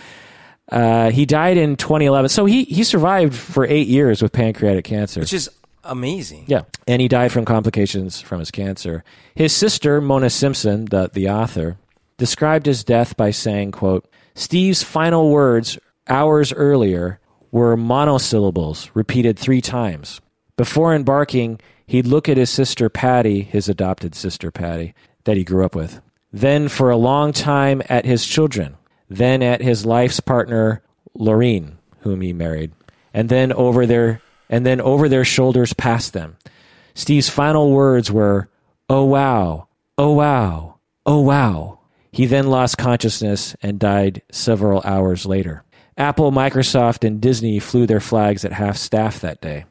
Uh, he died in 2011. So he he survived for eight years with pancreatic cancer. which is amazing. Yeah, and he died from complications from his cancer. His sister, Mona Simpson, the, the author, described his death by saying, quote, Steve's final words hours earlier were monosyllables repeated three times. Before embarking, he'd look at his sister Patty, his adopted sister Patty, that he grew up with. Then for a long time at his children. Then at his life's partner, Laurene, whom he married. And then over their and then over their shoulders past them. Steve's final words were, Oh wow, oh wow, oh wow. He then lost consciousness and died several hours later. Apple, Microsoft, and Disney flew their flags at half staff that day.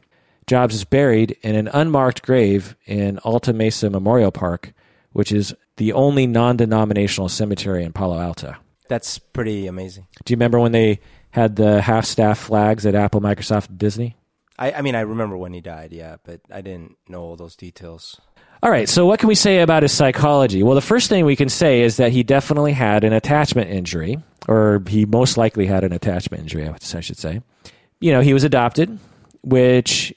Jobs is buried in an unmarked grave in Alta Mesa Memorial Park, which is the only non denominational cemetery in Palo Alto. That's pretty amazing. Do you remember when they had the half staff flags at Apple, Microsoft, and Disney? I, I mean, I remember when he died, yeah, but I didn't know all those details. All right, so what can we say about his psychology? Well, the first thing we can say is that he definitely had an attachment injury, or he most likely had an attachment injury, I should say. You know, he was adopted, which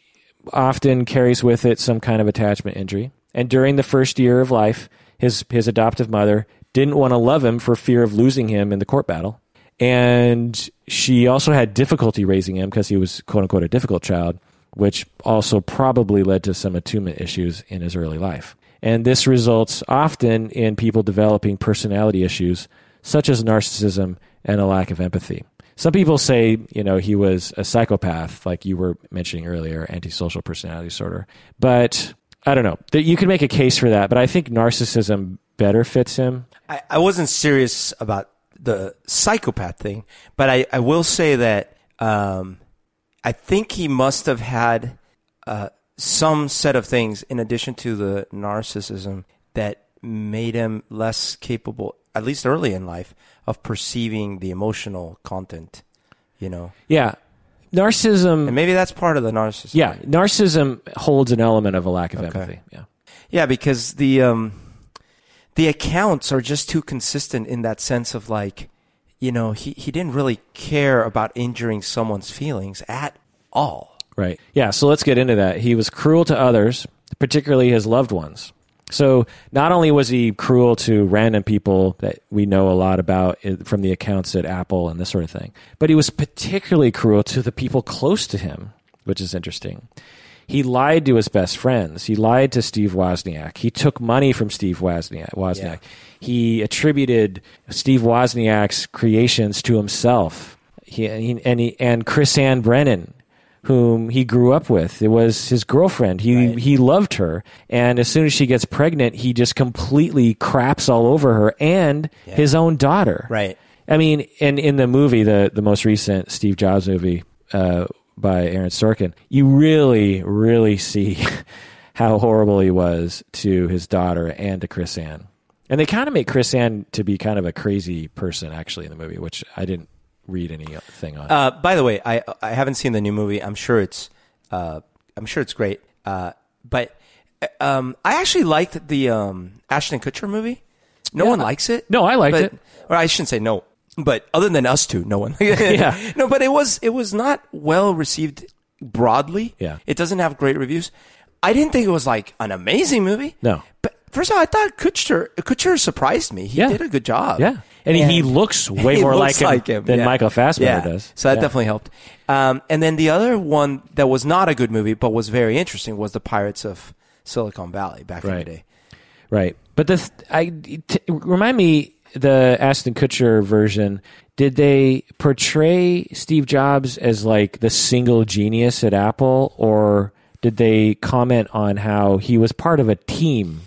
often carries with it some kind of attachment injury. And during the first year of life, his, his adoptive mother didn't want to love him for fear of losing him in the court battle. And she also had difficulty raising him because he was, quote unquote, a difficult child, which also probably led to some attunement issues in his early life. And this results often in people developing personality issues such as narcissism and a lack of empathy. Some people say, you know, he was a psychopath, like you were mentioning earlier, antisocial personality disorder. But I don't know. You can make a case for that, but I think narcissism better fits him. I, I wasn't serious about the psychopath thing, but I, I will say that um, I think he must have had uh, some set of things in addition to the narcissism that made him less capable, at least early in life, of perceiving the emotional content. You know, Yeah. Narcissism. and maybe that's part of the narcissism. Yeah, narcissism holds an element of a lack of empathy. Yeah. Yeah, because the um, the accounts are just too consistent in that sense of like, you know, he, he didn't really care about injuring someone's feelings at all. Right. Yeah, so let's get into that. He was cruel to others, particularly his loved ones. So not only was he cruel to random people that we know a lot about eh, from the accounts at Apple and this sort of thing, but he was particularly cruel to the people close to him, which is interesting. He lied to his best friends. He lied to Steve Wozniak. He took money from Steve Wozniak. Wozniak. Yeah. He attributed Steve Wozniak's creations to himself. He, he, and he, and Chrisann Brennan, whom he grew up with, it was his girlfriend. He Right. he loved her, and as soon as she gets pregnant, he just completely craps all over her and his own daughter. Right. I mean, and in the movie, the the most recent Steve Jobs movie uh, by Aaron Sorkin, you really, really see <laughs> how horrible he was to his daughter and to Chrisann. And they kind of make Chrisann to be kind of a crazy person, actually, in the movie, which I didn't read anything on. Uh, by the way, I I haven't seen the new movie. I'm sure it's uh, I'm sure it's great. Uh, but um, I actually liked the um, Ashton Kutcher movie. No Yeah. one likes it. No, I liked but- it. Or I shouldn't say no, but other than us two, no one. <laughs> Yeah. No, but it was it was not well received broadly. Yeah. It doesn't have great reviews. I didn't think it was like an amazing movie. No. But first of all, I thought Kutcher Kutcher surprised me. He Yeah. did a good job. yeah, and, he looks <laughs> way more looks like him, than yeah. Michael Fassbender Yeah. does. So that definitely helped. Um, and then the other one that was not a good movie but was very interesting was the Pirates of Silicon Valley back in the day. Right. But this, th- I t- remind me the Ashton Kutcher version. Did they portray Steve Jobs as like the single genius at Apple, or did they comment on how he was part of a team?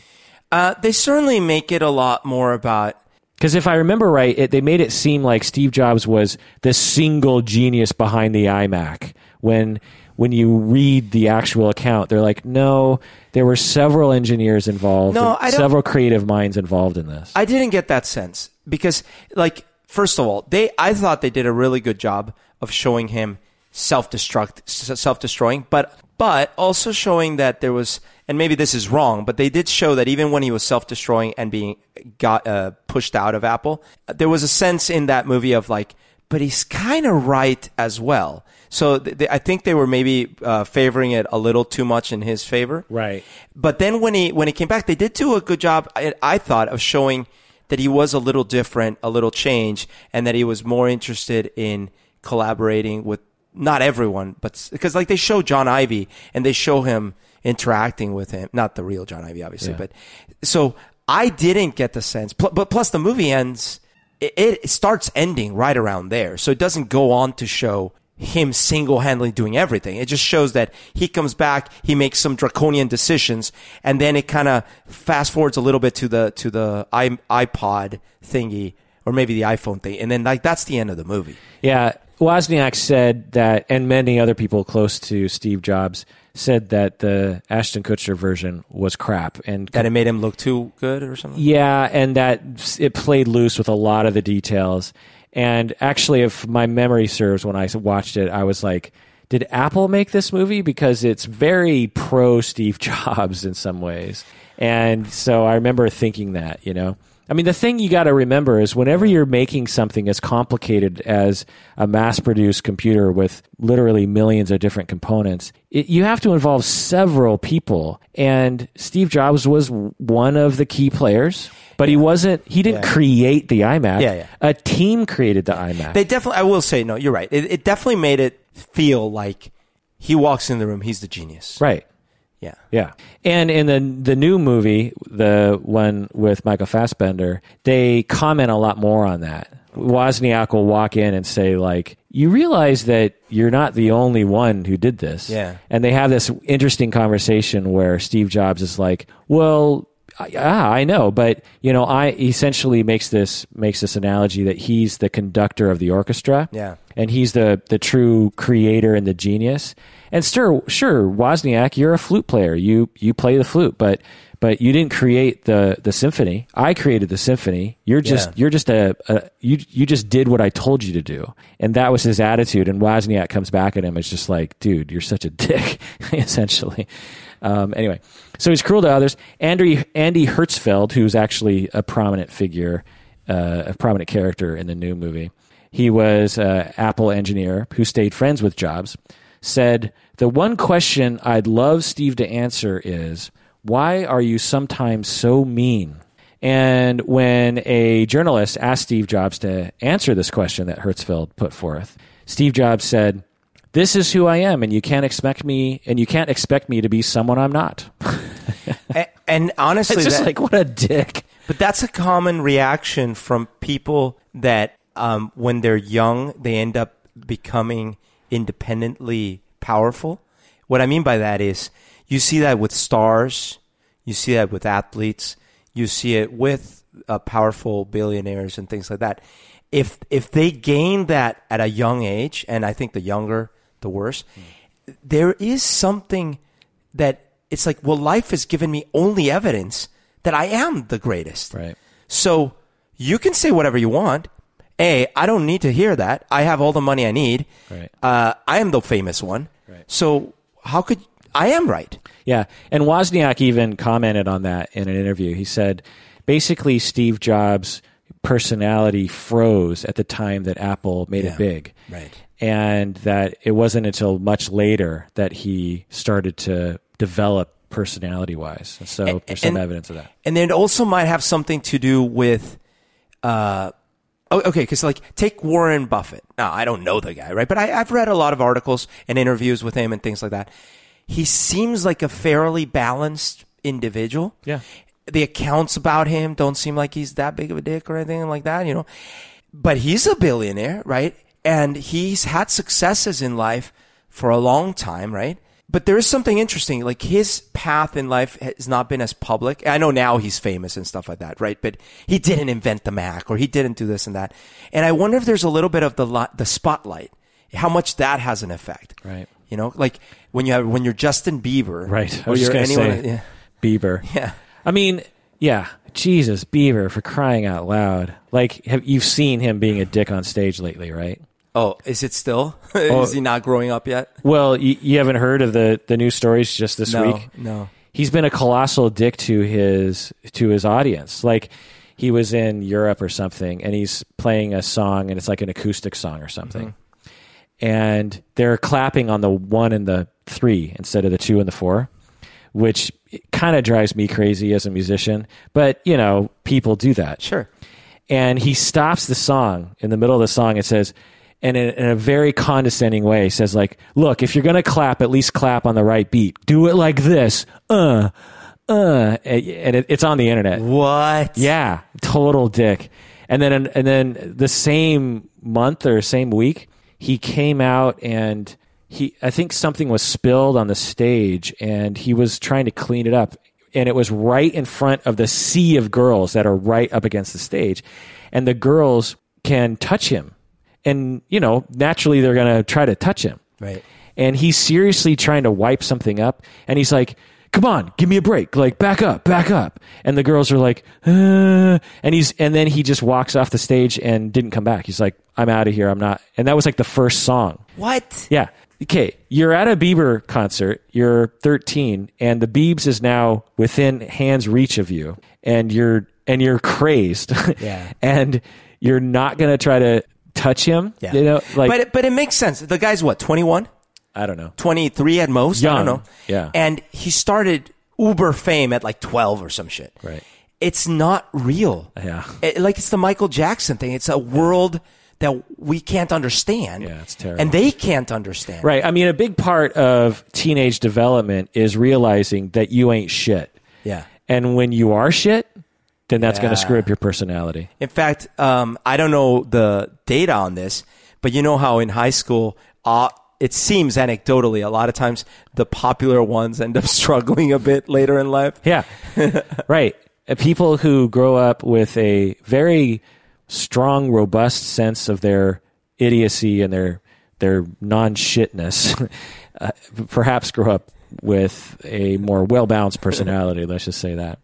Uh, they certainly make it a lot more about Because if I remember right, it, they made it seem like Steve Jobs was the single genius behind the iMac. When when you read the actual account, they're like, no, there were several engineers involved, No, I several creative minds involved in this. I didn't get that sense because, like, first of all, they I thought they did a really good job of showing him self-destruct, self-destroying, but but also showing that there was, and maybe this is wrong, but they did show that even when he was self-destroying and being got uh, pushed out of Apple, there was a sense in that movie of like, but he's kind of right as well. So th- th- I think they were maybe uh, favoring it a little too much in his favor. Right. But then when he when he came back, they did do a good job. I, I thought of showing that he was a little different, a little change, and that he was more interested in collaborating with not everyone, but because like they show Jony Ive and they show him interacting with him, not the real Jony Ive, obviously, Yeah. but so I didn't get the sense. Pl- but plus, the movie ends. It, it starts ending right around there, so it doesn't go on to show him single-handedly doing everything. It just shows that he comes back, he makes some draconian decisions, and then it kind of fast forwards a little bit to the to the iPod thingy or maybe the iPhone thing, and then like that's the end of the movie. Yeah, Wozniak said that, and many other people close to Steve Jobs said that the Ashton Kutcher version was crap, and That it made him look too good or something. yeah, and that it played loose with a lot of the details. And actually, if my memory serves, when I watched it, I was like, "Did Apple make this movie?" Because it's very pro Steve <laughs> Jobs in some ways, and so I remember thinking that, you know. I mean, the thing you got to remember is whenever you're making something as complicated as a mass produced computer with literally millions of different components, it, you have to involve several people. And Steve Jobs was one of the key players, but he wasn't, he didn't Yeah. create the iMac. Yeah, yeah. A team created the iMac. They definitely. I will say no. You're right. It, it definitely made it feel like he walks in the room. He's the genius. right. Yeah. Yeah. And in the the new movie, the one with Michael Fassbender, they comment a lot more on that. Wozniak will walk in and say like, "You realize that you're not the only one who did this." Yeah. And they have this interesting conversation where Steve Jobs is like, "Well, yeah, I know, but you know, I essentially makes this makes this analogy that he's the conductor of the orchestra." Yeah. and he's the the true creator and the genius. And sure, sure, Wozniak, you're a flute player. You you play the flute, but but you didn't create the the symphony. I created the symphony. You're just Yeah. you're just a, a you you just did what I told you to do. And that was his attitude. And Wozniak comes back at him. It's just like, dude, you're such a dick, <laughs> essentially. Um, anyway, so he's cruel to others. Andy Andy Hertzfeld, who's actually a prominent figure, uh, a prominent character in the new movie. He was an Apple engineer who stayed friends with Jobs. Said the one question I'd love Steve to answer is why are you sometimes so mean? And when a journalist asked Steve Jobs to answer this question that Hertzfeld put forth, Steve Jobs said, this is who I am, and you can't expect me, and you can't expect me to be someone I'm not. and, and honestly, It's just that- like what a dick. But that's a common reaction from people that um, when they're young, they end up becoming independently powerful. What I mean by that is you see that with stars, you see that with athletes, you see it with uh, powerful billionaires and things like that. If if they gain that at a young age, and I think the younger, the worse, there is something that it's like, well, life has given me only evidence that I am the greatest. Right. So you can say whatever you want. A, I don't need to hear that. I have all the money I need. Right. Uh, I am the famous one. Right. So how could I am right? Yeah, and Wozniak even commented on that in an interview. He said, basically, Steve Jobs' personality froze at the time that Apple made Yeah. it big. Right. and that it wasn't until much later that he started to develop personality wise. So there's some and- evidence of that. And then it also might have something to do with, uh, Oh, okay, because like take Warren Buffett. Now I don't know the guy, right? But I, I've read a lot of articles and interviews with him and things like that. He seems like a fairly balanced individual. Yeah. The accounts about him don't seem like he's that big of a dick or anything like that, you know. But he's a billionaire, right? And he's had successes in life for a long time, right? But there is something interesting. Like his path in life has not been as public. I know now he's famous and stuff like that, right? But he didn't invent the Mac or he didn't do this and that. And I wonder if there's a little bit of the the spotlight, how much that has an effect. Right. You know, like when you have, when you're Justin Bieber, Right. I Or was you're anyone, say yeah. Bieber. <laughs> Yeah. I mean, yeah, Jesus, Bieber for crying out loud. Like, have, you've seen him being a dick on stage lately, right? Oh, is it still? <laughs> Oh. is he not growing up yet? Well, you, you haven't heard of the, the new stories just this No, week? no. he's been a colossal dick to his to his audience. Like he was in Europe or something, and he's playing a song, and it's like an acoustic song or something, mm-hmm. and they're clapping on the one and the three instead of the two and the four, which kind of drives me crazy as a musician. But you know, people do that Sure. and he stops the song in the middle of the song and says and in, in a very condescending way says like look if you're going to clap at least clap on the right beat. Do it like this. Uh uh. And it, it's on the internet. What? yeah. Total dick. And then and then the same month or same week he came out and he i think something was spilled on the stage and he was trying to clean it up. And it was right in front of the sea of girls that are right up against the stage. And the girls can touch him and you know naturally they're going to try to touch him Right. and he's seriously trying to wipe something up and he's like come on give me a break like back up back up and the girls are like uh, and he's and then he just walks off the stage and didn't come back he's like i'm out of here i'm not and that was like the first song What? yeah okay you're at a bieber concert you're 13 and the biebs is now within hands reach of you and you're and you're crazed Yeah. <laughs> and you're not going to try to touch him Yeah. you know like but it, but it makes sense. The guy's what, 21? i don't know 23 at most? I don't know. Yeah. And he started Uber fame at like 12 or some shit. Right. It's not real. Yeah. It- like it's the Michael Jackson thing. It's a world that we can't understand. Yeah, it's terrible. And they can't understand. Right. I mean, a big part of teenage development is realizing that you ain't shit. Yeah. And when you are shit, then that's going to screw up your personality. In fact, um, I don't know the data on this, but you know how in high school, uh, it seems anecdotally, a lot of times the popular ones end up <laughs> struggling a bit later in life. Yeah. <laughs> right. Uh, People who grow up with a very strong, robust sense of their idiocy and their their non shitness, <laughs> uh, perhaps grow up with a more well balanced personality. let's just say that.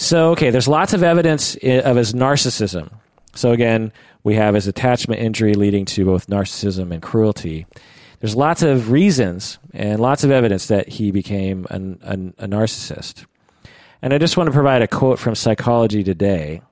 So, okay, there's lots of evidence of his narcissism. So again, we have his attachment injury leading to both narcissism and cruelty. There's lots of reasons and lots of evidence that he became an, an, a narcissist. And I just want to provide a quote from Psychology Today.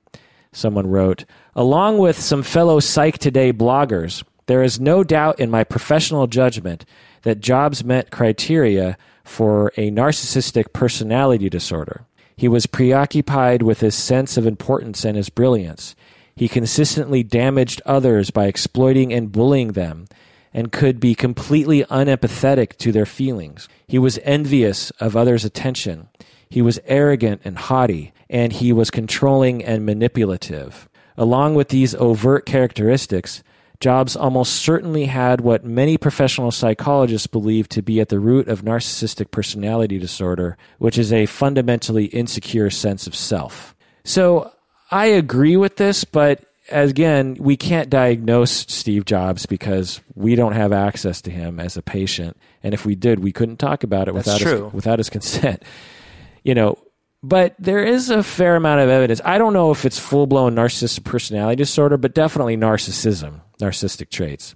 Someone wrote, Along with some fellow Psych Today bloggers, there is no doubt in my professional judgment that Jobs met criteria for a narcissistic personality disorder. He was preoccupied with his sense of importance and his brilliance. He consistently damaged others by exploiting and bullying them, and could be completely unempathetic to their feelings. He was envious of others' attention. He was arrogant and haughty, and he was controlling and manipulative. Along with these overt characteristics, Jobs almost certainly had what many professional psychologists believe to be at the root of narcissistic personality disorder, which is a fundamentally insecure sense of self. So I agree with this, but again, we can't diagnose Steve Jobs because we don't have access to him as a patient. And if we did, we couldn't talk about it That's without true. his, without his consent. You know, but there is a fair amount of evidence. I don't know if it's full blown narcissistic personality disorder, but definitely narcissism, narcissistic traits.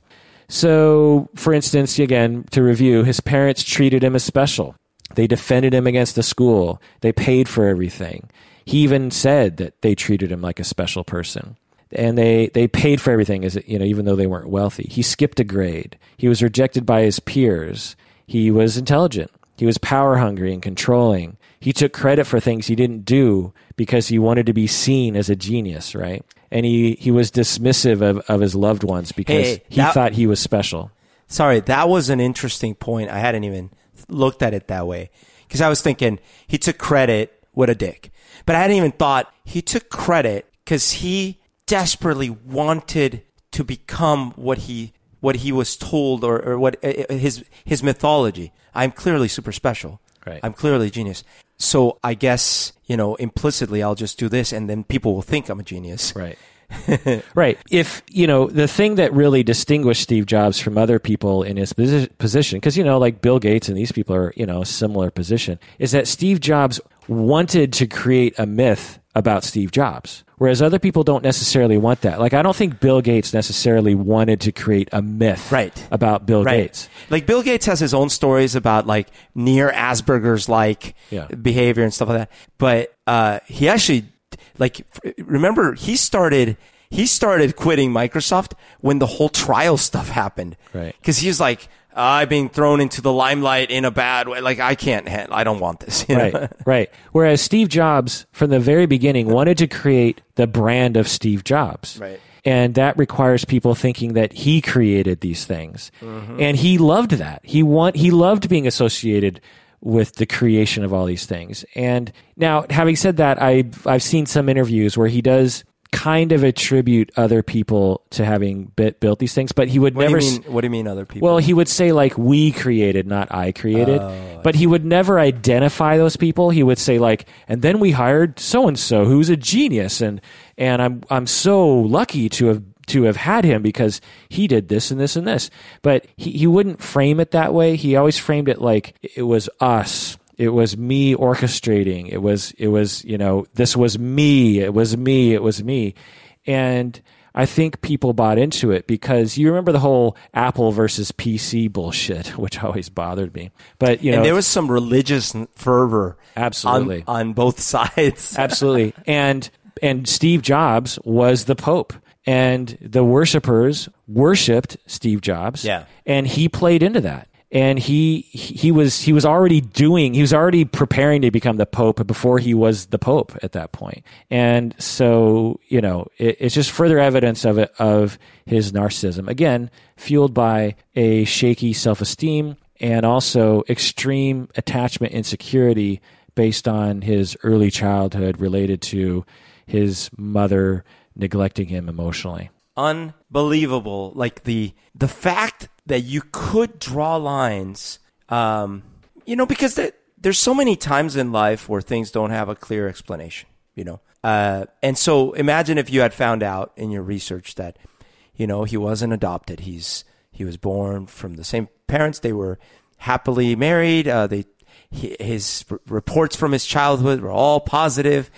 So, for instance, again, to review, his parents treated him as special. They defended him against the school. They paid for everything. He even said that they treated him like a special person. And they, they paid for everything as you know, even though they weren't wealthy. He skipped a grade. He was rejected by his peers. He was intelligent. He was power hungry and controlling. He took credit for things he didn't do because he wanted to be seen as a genius, right? And he, he was dismissive of, of his loved ones because Hey, he that- thought he was special. Sorry, that was an interesting point. I hadn't even looked at it that way because I was thinking he took credit with a dick, but I hadn't even thought he took credit because he desperately wanted to become what he what he was told or, or what uh, his his mythology. I'm clearly super special. Right. I'm clearly a genius. So I guess you know implicitly I'll just do this, and then people will think I'm a genius. Right. <laughs> right. If, you know, the thing that really distinguished Steve Jobs from other people in his posi- position, because, you know, like Bill Gates and these people are, you know, a similar position, is that Steve Jobs wanted to create a myth about Steve Jobs. Whereas other people don't necessarily want that. Like, I don't think Bill Gates necessarily wanted to create a myth Right. about Bill Right. Gates. Like Bill Gates has his own stories about like near Asperger's like Yeah. behavior and stuff like that. But uh, he actually like f- remember he started he started quitting Microsoft when the whole trial stuff happened. Right. Because he was like, I'm being thrown into the limelight in a bad way. Like I can't. I don't want this. you know? right, <laughs> right. Whereas Steve Jobs, from the very beginning, wanted to create the brand of Steve Jobs. Right. And that requires people thinking that he created these things. Mm-hmm. And he loved that. He want he loved being associated with the creation of all these things. And now, having said that, I I've seen some interviews where he does kind of attribute other people to having bit, built these things, but he would What never s- mean? What do you mean? Other people? well, he would say like we created, not I created. Oh, but he would never identify those people. He would say like, and then we hired so and so who's a genius, and and I'm I'm so lucky to have to have had him because he did this and this and this. But he, he wouldn't frame it that way. He always framed it like it was us. It was me orchestrating. It was it was you know this was me. It was me. It was me, and. I think people bought into it because you remember the whole Apple versus PC bullshit, <laughs> which always bothered me. But you know, and there was some religious fervor, Absolutely. on, on both <laughs> sides. absolutely, and and Steve Jobs was the Pope, and the worshippers worshipped Steve Jobs. Yeah. and he played into that. And he he was he was already doing he was already preparing to become the pope before he was the pope at that. And so you know it, it's just further evidence of it of his narcissism again fueled by a shaky self esteem and also extreme attachment insecurity based on his early childhood related to his mother neglecting him emotionally. unbelievable. Like the the fact that you could draw lines, um, you know, because there, there's so many times in life where things don't have a clear explanation, you know. Uh, and so imagine if you had found out in your research that, you know, he wasn't adopted. He's he was born from the same parents. They were happily married. Uh, they his reports from his childhood were all positive,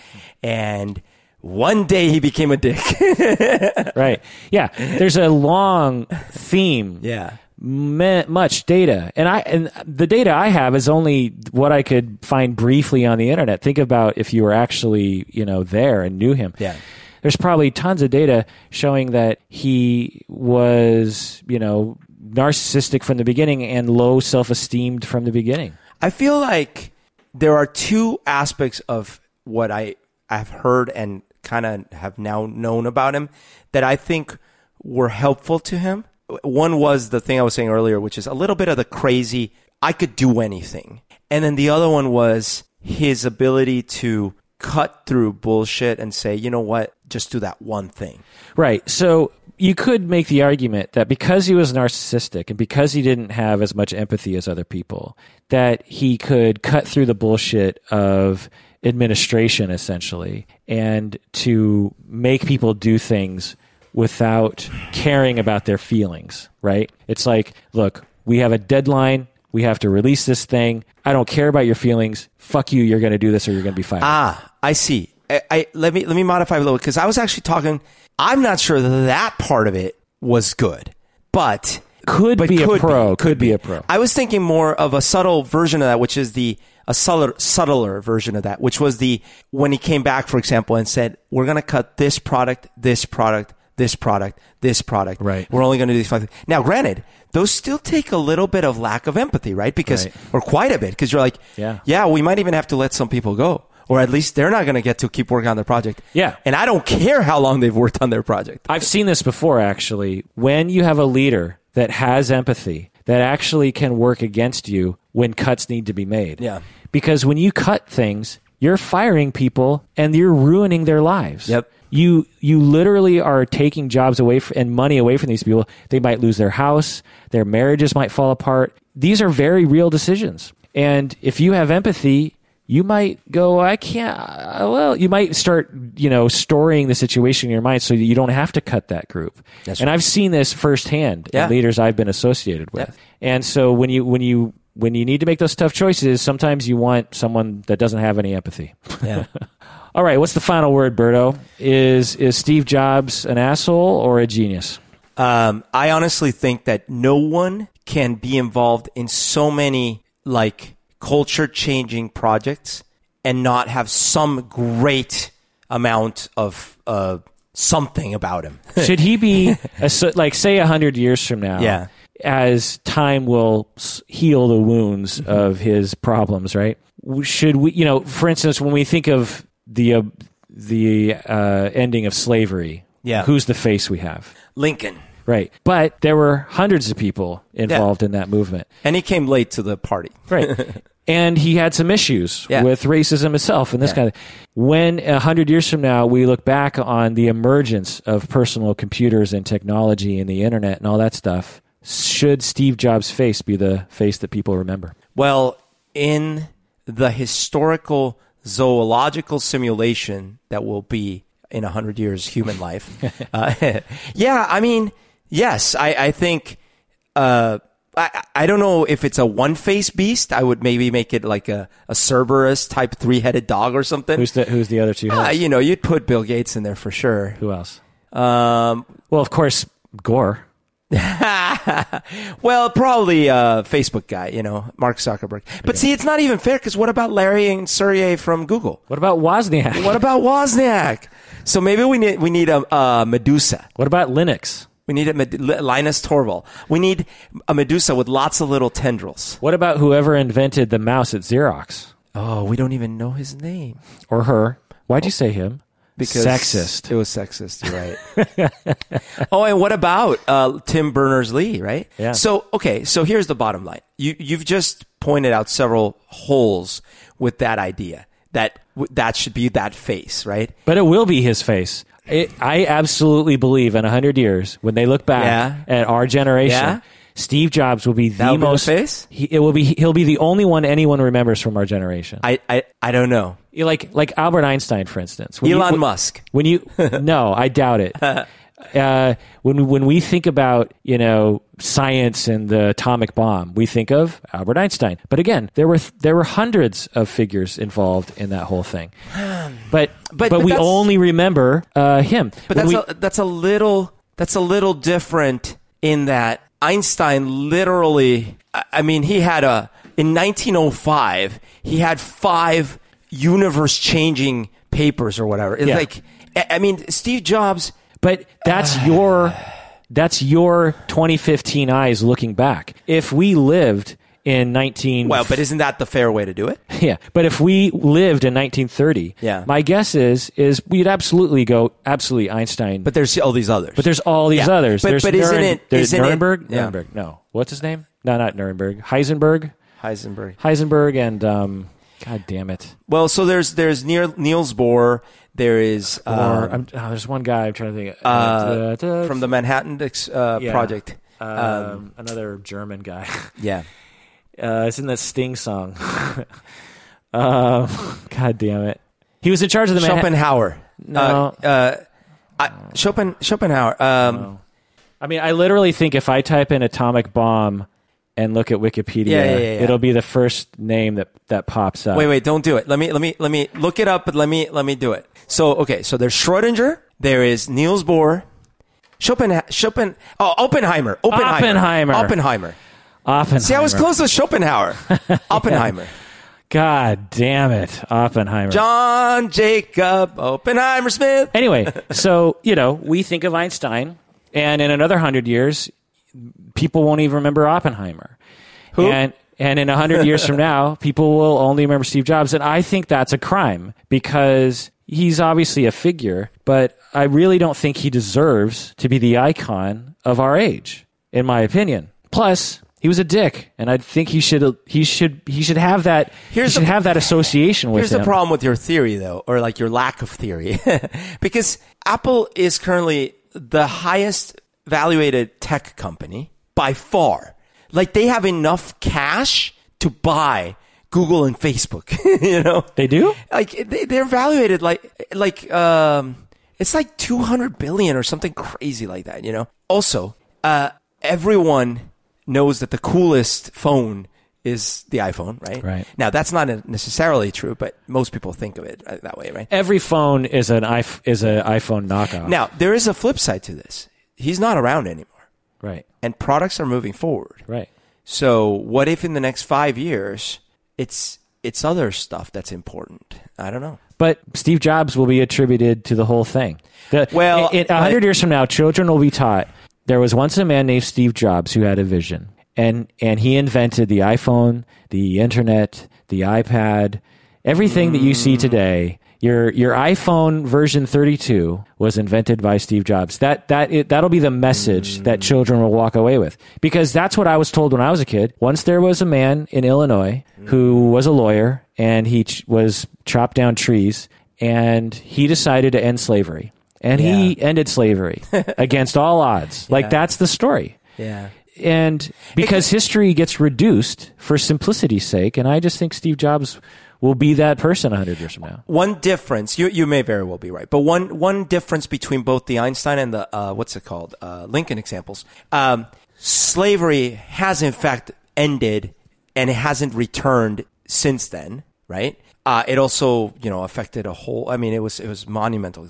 and one day he became a dick. <laughs> right. Yeah. There's a long theme. yeah. Me- much data, and I and the data I have is only what I could find briefly on the internet. Think about if you were actually you know there and knew him. Yeah. There's probably tons of data showing that he was you know narcissistic from the beginning and low self esteemed from the beginning. I feel like there are two aspects of what I I have heard and kind of have now known about him that I think were helpful to him One was the thing I was saying earlier, which is a little bit of the crazy, I could do anything. And then the other one was his ability to cut through bullshit and say, you know what, just do that one thing. Right. So you could make the argument that because he was narcissistic and because he didn't have as much empathy as other people, that he could cut through the bullshit of administration essentially and to make people do things without caring about their feelings, right? It's like, look, we have a deadline. We have to release this thing. I don't care about your feelings. Fuck you. You're going to do this or you're going to be fired. Ah, I see. I, I let me let me modify a little because I was actually talking. I'm not sure that, that part of it was good, but could but be a could pro. Could be a pro. I was thinking more of a subtle version of that, which is the a subtler, subtler version of that, which was the when he came back, for example, and said, "We're going to cut this product, this product, this product, this product. Right. We're only going to do these five. things." Now, granted, those still take a little bit of lack of empathy, right? Because Right. or quite a bit, because you're like, Yeah. yeah, we might even have to let some people go. Or at least they're not going to get to keep working on their project. Yeah. And I don't care how long they've worked on their project. I've seen this before, actually. When you have a leader that has empathy, that actually can work against you when cuts need to be made. Yeah. Because when you cut things, you're firing people and you're ruining their lives. Yep. You you literally are taking jobs away f and money away from these people. They might lose their house, their marriages might fall apart. These are very real decisions. And if you have empathy, you might go, I can't. uh, Well, you might start, you know, storing the situation in your mind so you don't have to cut that group. That's and right. I've seen this firsthand Yeah. in leaders I've been associated with. Yeah. And so when you when you when you need to make those tough choices, sometimes you want someone that doesn't have any empathy. Yeah. <laughs> All right, what's the final word, Berto? Is is Steve Jobs an asshole or a genius? Um, I honestly think that no one can be involved in so many like culture changing projects and not have some great amount of uh, something about him. <laughs> Should he be a, like say a hundred years from now? Yeah. As time will heal the wounds Mm-hmm. of his problems, right? Should we, you know, for instance, when we think of the uh, the uh, ending of slavery, Yeah. who's the face we have? Lincoln. Right. But there were hundreds of people involved in that movement. And he came late to the party. Right. <laughs> and he had some issues Yeah. with racism itself and this Yeah. kind of when a hundred years from now we look back on the emergence of personal computers and technology and the internet and all that stuff, should Steve Jobs' face be the face that people remember? Well, in the historical zoological simulation that will be in a hundred years human life, <laughs> uh, <laughs> yeah, I mean, yes, I, I think. Uh, I, I don't know if it's a one face beast. I would maybe make it like a, a Cerberus type three headed dog or something. Who's the who's the other two? Uh, you know, you'd put Bill Gates in there for sure. Who else? Um, Well, of course, Gore. <laughs> well, probably a Facebook guy, you know, Mark Zuckerberg. But see, it's not even fair because what about Larry and Sergey from Google? What about Wozniak? What about Wozniak? So maybe we need we need a, a Medusa. What about Linux? We need a Med- Linus Torvald. We need a Medusa with lots of little tendrils. What about whoever invented the mouse at Xerox Oh, we don't even know his name or her? Why'd you say him? Because sexist. It was sexist. You're right. <laughs> oh, and what about uh, Tim Berners Lee? Right. Yeah. So okay. So here's the bottom line. You you've just pointed out several holes with that idea that w- that should be that face, right? But it will be his face. It, I absolutely believe in a hundred years when they look back Yeah. at our generation, Yeah. Steve Jobs will be the That'll be the most. face? He, it will be. He'll be the only one anyone remembers from our generation. I I, I don't know. You like like Albert Einstein, for instance. When Elon you, Musk. When you <laughs> no, I doubt it. <laughs> Uh, when when we think about you know science and the atomic bomb, we think of Albert Einstein. But again, there were there were hundreds of figures involved in that whole thing. <sighs> But but, but we only remember uh, him. But When that's we- a, that's a little that's a little different in that Einstein literally. I mean, he had a in 1905 he had five universe changing papers or whatever. It's Yeah. like I I mean, Steve Jobs. But that's <sighs> your that's your 2015 eyes looking back. If we lived in 19 Well, but isn't that the fair way to do it? <laughs> yeah but if we lived in 1930 Yeah. my guess is is we'd absolutely go absolutely einstein But there's all these others. but there's all these Yeah. others But- there's but isn't it- there's isn't it- nuremberg yeah. nuremberg no what's his name no not nuremberg heisenberg Heisenberg. heisenberg and um god damn it Well, so there's there's Neil, Niels Bohr. There is uh, I'm, oh, there's one guy i'm trying to think uh, from the Manhattan uh, Yeah. project. um, another german guy <laughs> Yeah. Uh, it's in that Sting song. uh, <laughs> God damn it. He was in charge of the Manhattan. Schopenhauer. No. Uh, uh, I, Schopen, Schopenhauer. Um, I mean, I literally think if I type in atomic bomb and look at Wikipedia, yeah, yeah, yeah. it'll be the first name that, that pops up. Wait, wait, don't do it. Let me let me let me look it up, but let me let me do it. So okay, so there's Schrodinger, there is Niels Bohr, Schopen Schopen oh Oppenheimer. Oppenheimer. Oppenheimer. Oppenheimer. Oppenheimer. See, I was close to Schopenhauer. <laughs> Oppenheimer. God damn it. Oppenheimer. John Jacob Oppenheimer Smith. Anyway, so, you know, we think of Einstein, and in another hundred years, people won't even remember Oppenheimer. Who? And, and in a hundred years from now, people will only remember Steve Jobs. And I think that's a crime because he's obviously a figure, but I really don't think he deserves to be the icon of our age, in my opinion. Plus, he was a dick, and I think he should he should he should have that Here's he should the- have that association with Here's him. the problem with your theory, though, or like your lack of theory, <laughs> because Apple is currently the highest valuated tech company by far. Like they have enough cash to buy Google and Facebook. <laughs> you know, They do? like they, they're valuated like like um, it's like two hundred billion or something crazy like that. You know. Also, uh, everyone knows that the coolest phone is the iPhone, right? Right. Now that's not necessarily true, but most people think of it uh, that way, right? Every phone is an iPh- is an iPhone knockoff. Now there is a flip side to this. He's not around anymore, Right. and products are moving forward. Right. So what if in the next five years it's it's other stuff that's important? I don't know. But Steve Jobs will be attributed to the whole thing. The, Well, a hundred years from now, children will be taught there was once a man named Steve Jobs who had a vision, and and he invented the iPhone, the internet, the iPad, everything that you see today. Your your iPhone version 32 was invented by Steve Jobs. That that it, that'll be the message that children will walk away with because that's what I was told when I was a kid. Once there was a man in Illinois who was a lawyer and he ch- was chopped down trees and he decided to end slavery. And he ended slavery <laughs> against all odds. Like that's the story Yeah. and because history gets reduced for simplicity's sake, and I just think Steve Jobs will be that person 100 years from now. One difference, you you may very well be right, but one one difference between both the Einstein and the uh, what's it called uh, Lincoln examples, um, slavery has in fact ended and it hasn't returned since then, right? Uh, it also you know affected a whole. I mean, it was it was monumental.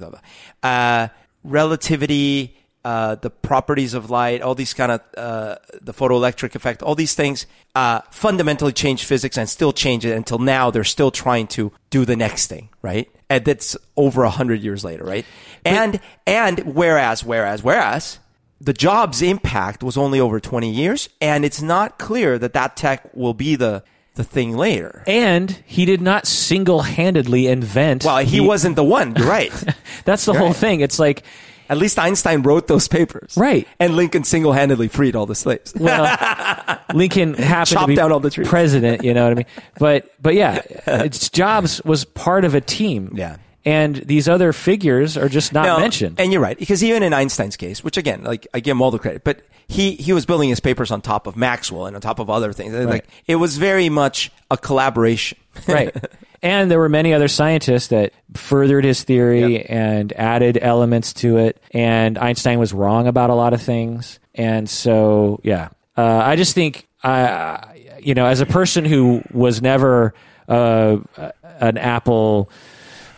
Uh, relativity. Uh, the properties of light, all these kind of uh, the photoelectric effect, all these things uh, fundamentally changed physics and still change it until now. They're still trying to do the next thing, right? And that's over a hundred years later, right? And and whereas whereas whereas the job's impact was only over twenty years, and it's not clear that that tech will be the the thing later. And he did not single handedly invent. Well, he the- wasn't the one. You're right. <laughs> That's the whole thing. It's like, At least Einstein wrote those papers, Right. And Lincoln single-handedly freed all the slaves. well, <laughs> Lincoln happened Chop to be down all the trees. president. You know what I mean? But but yeah, it's Jobs was part of a team. Yeah. And these other figures are just not No, mentioned. And you're right, because even in Einstein's case, which again, like I give him all the credit, but he he was building his papers on top of Maxwell and on top of other things. Like it was very much a collaboration. <laughs> right. And there were many other scientists that furthered his theory Yep. and added elements to it. And Einstein was wrong about a lot of things. And so, yeah, uh, I just think, uh, you know, as a person who was never uh, an Apple,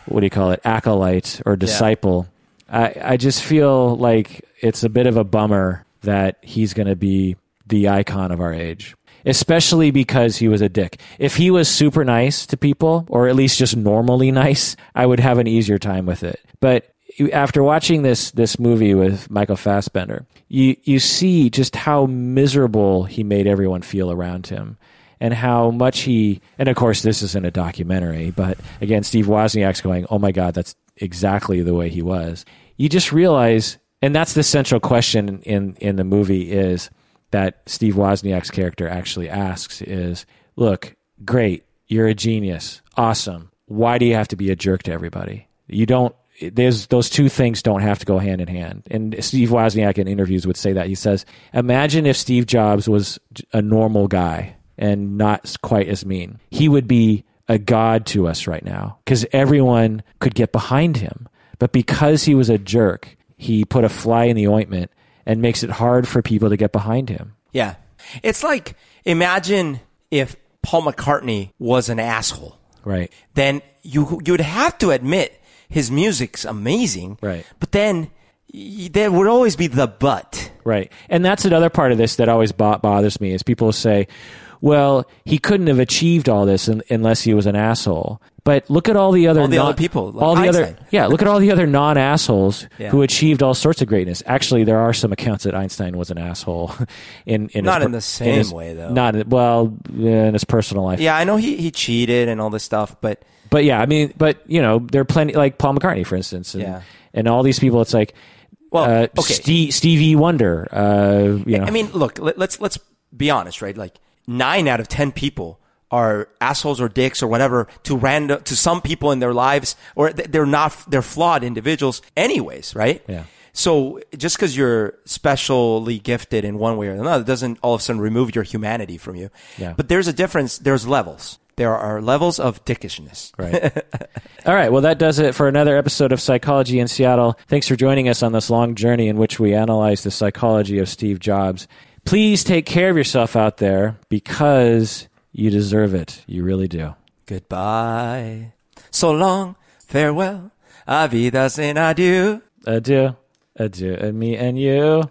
what do you call it, acolyte or disciple, I, I just feel like it's a bit of a bummer that he's going to be the icon of our age especially because he was a dick. If he was super nice to people, or at least just normally nice, I would have an easier time with it. But after watching this this movie with Michael Fassbender, you you see just how miserable he made everyone feel around him, and how much he and of course this isn't a documentary, but again Steve Wozniak's going, "Oh my god, that's exactly the way he was." You just realize and that's the central question in in the movie is that Steve Wozniak's character actually asks is, "Look, great, you're a genius. Awesome. Why do you have to be a jerk to everybody? You don't there's those two things don't have to go hand in hand. And Steve Wozniak in interviews would say that. He says, "Imagine if Steve Jobs was a normal guy and not quite as mean. He would be a god to us right now because everyone could get behind him. But because he was a jerk, he put a fly in the ointment and makes it hard for people to get behind him. Yeah. It's like imagine if Paul McCartney was an asshole. Right. Then you you would have to admit his music's amazing. Right. But then y- there would always be the but. Right. And that's another part of this that always bo- bothers me is people say, well, he couldn't have achieved all this un- unless he was an asshole. But look at all the other All the non- other people, like all the other yeah. Look at all the other non assholes <laughs> Yeah. who achieved all sorts of greatness. Actually, there are some accounts that Einstein was an asshole <laughs> in in Not in the same his- way, though. Not in- well in his personal life. Yeah, I know he, he cheated and all this stuff, but But yeah, I mean, but you know, there are plenty like Paul McCartney, for instance, and, Yeah. and all these people. It's like, Well, uh, okay. Steve, Stevie Wonder. Uh, you know, I mean, look, let, let's let's be honest, right? Like nine out of ten people are assholes or dicks or whatever to random to some people in their lives, or they're not they're flawed individuals, anyways, right? Yeah. So just because you're specially gifted in one way or another doesn't all of a sudden remove your humanity from you. Yeah. But there's a difference. There's levels. There are levels of dickishness. Right. <laughs> All right. Well, that does it for another episode of Psychology in Seattle. Thanks for joining us on this long journey in which we analyze the psychology of Steve Jobs. Please take care of yourself out there because you deserve it. You really do. Goodbye. So long. Farewell. Avidas sin adieu. Adieu. Adieu. And me and you.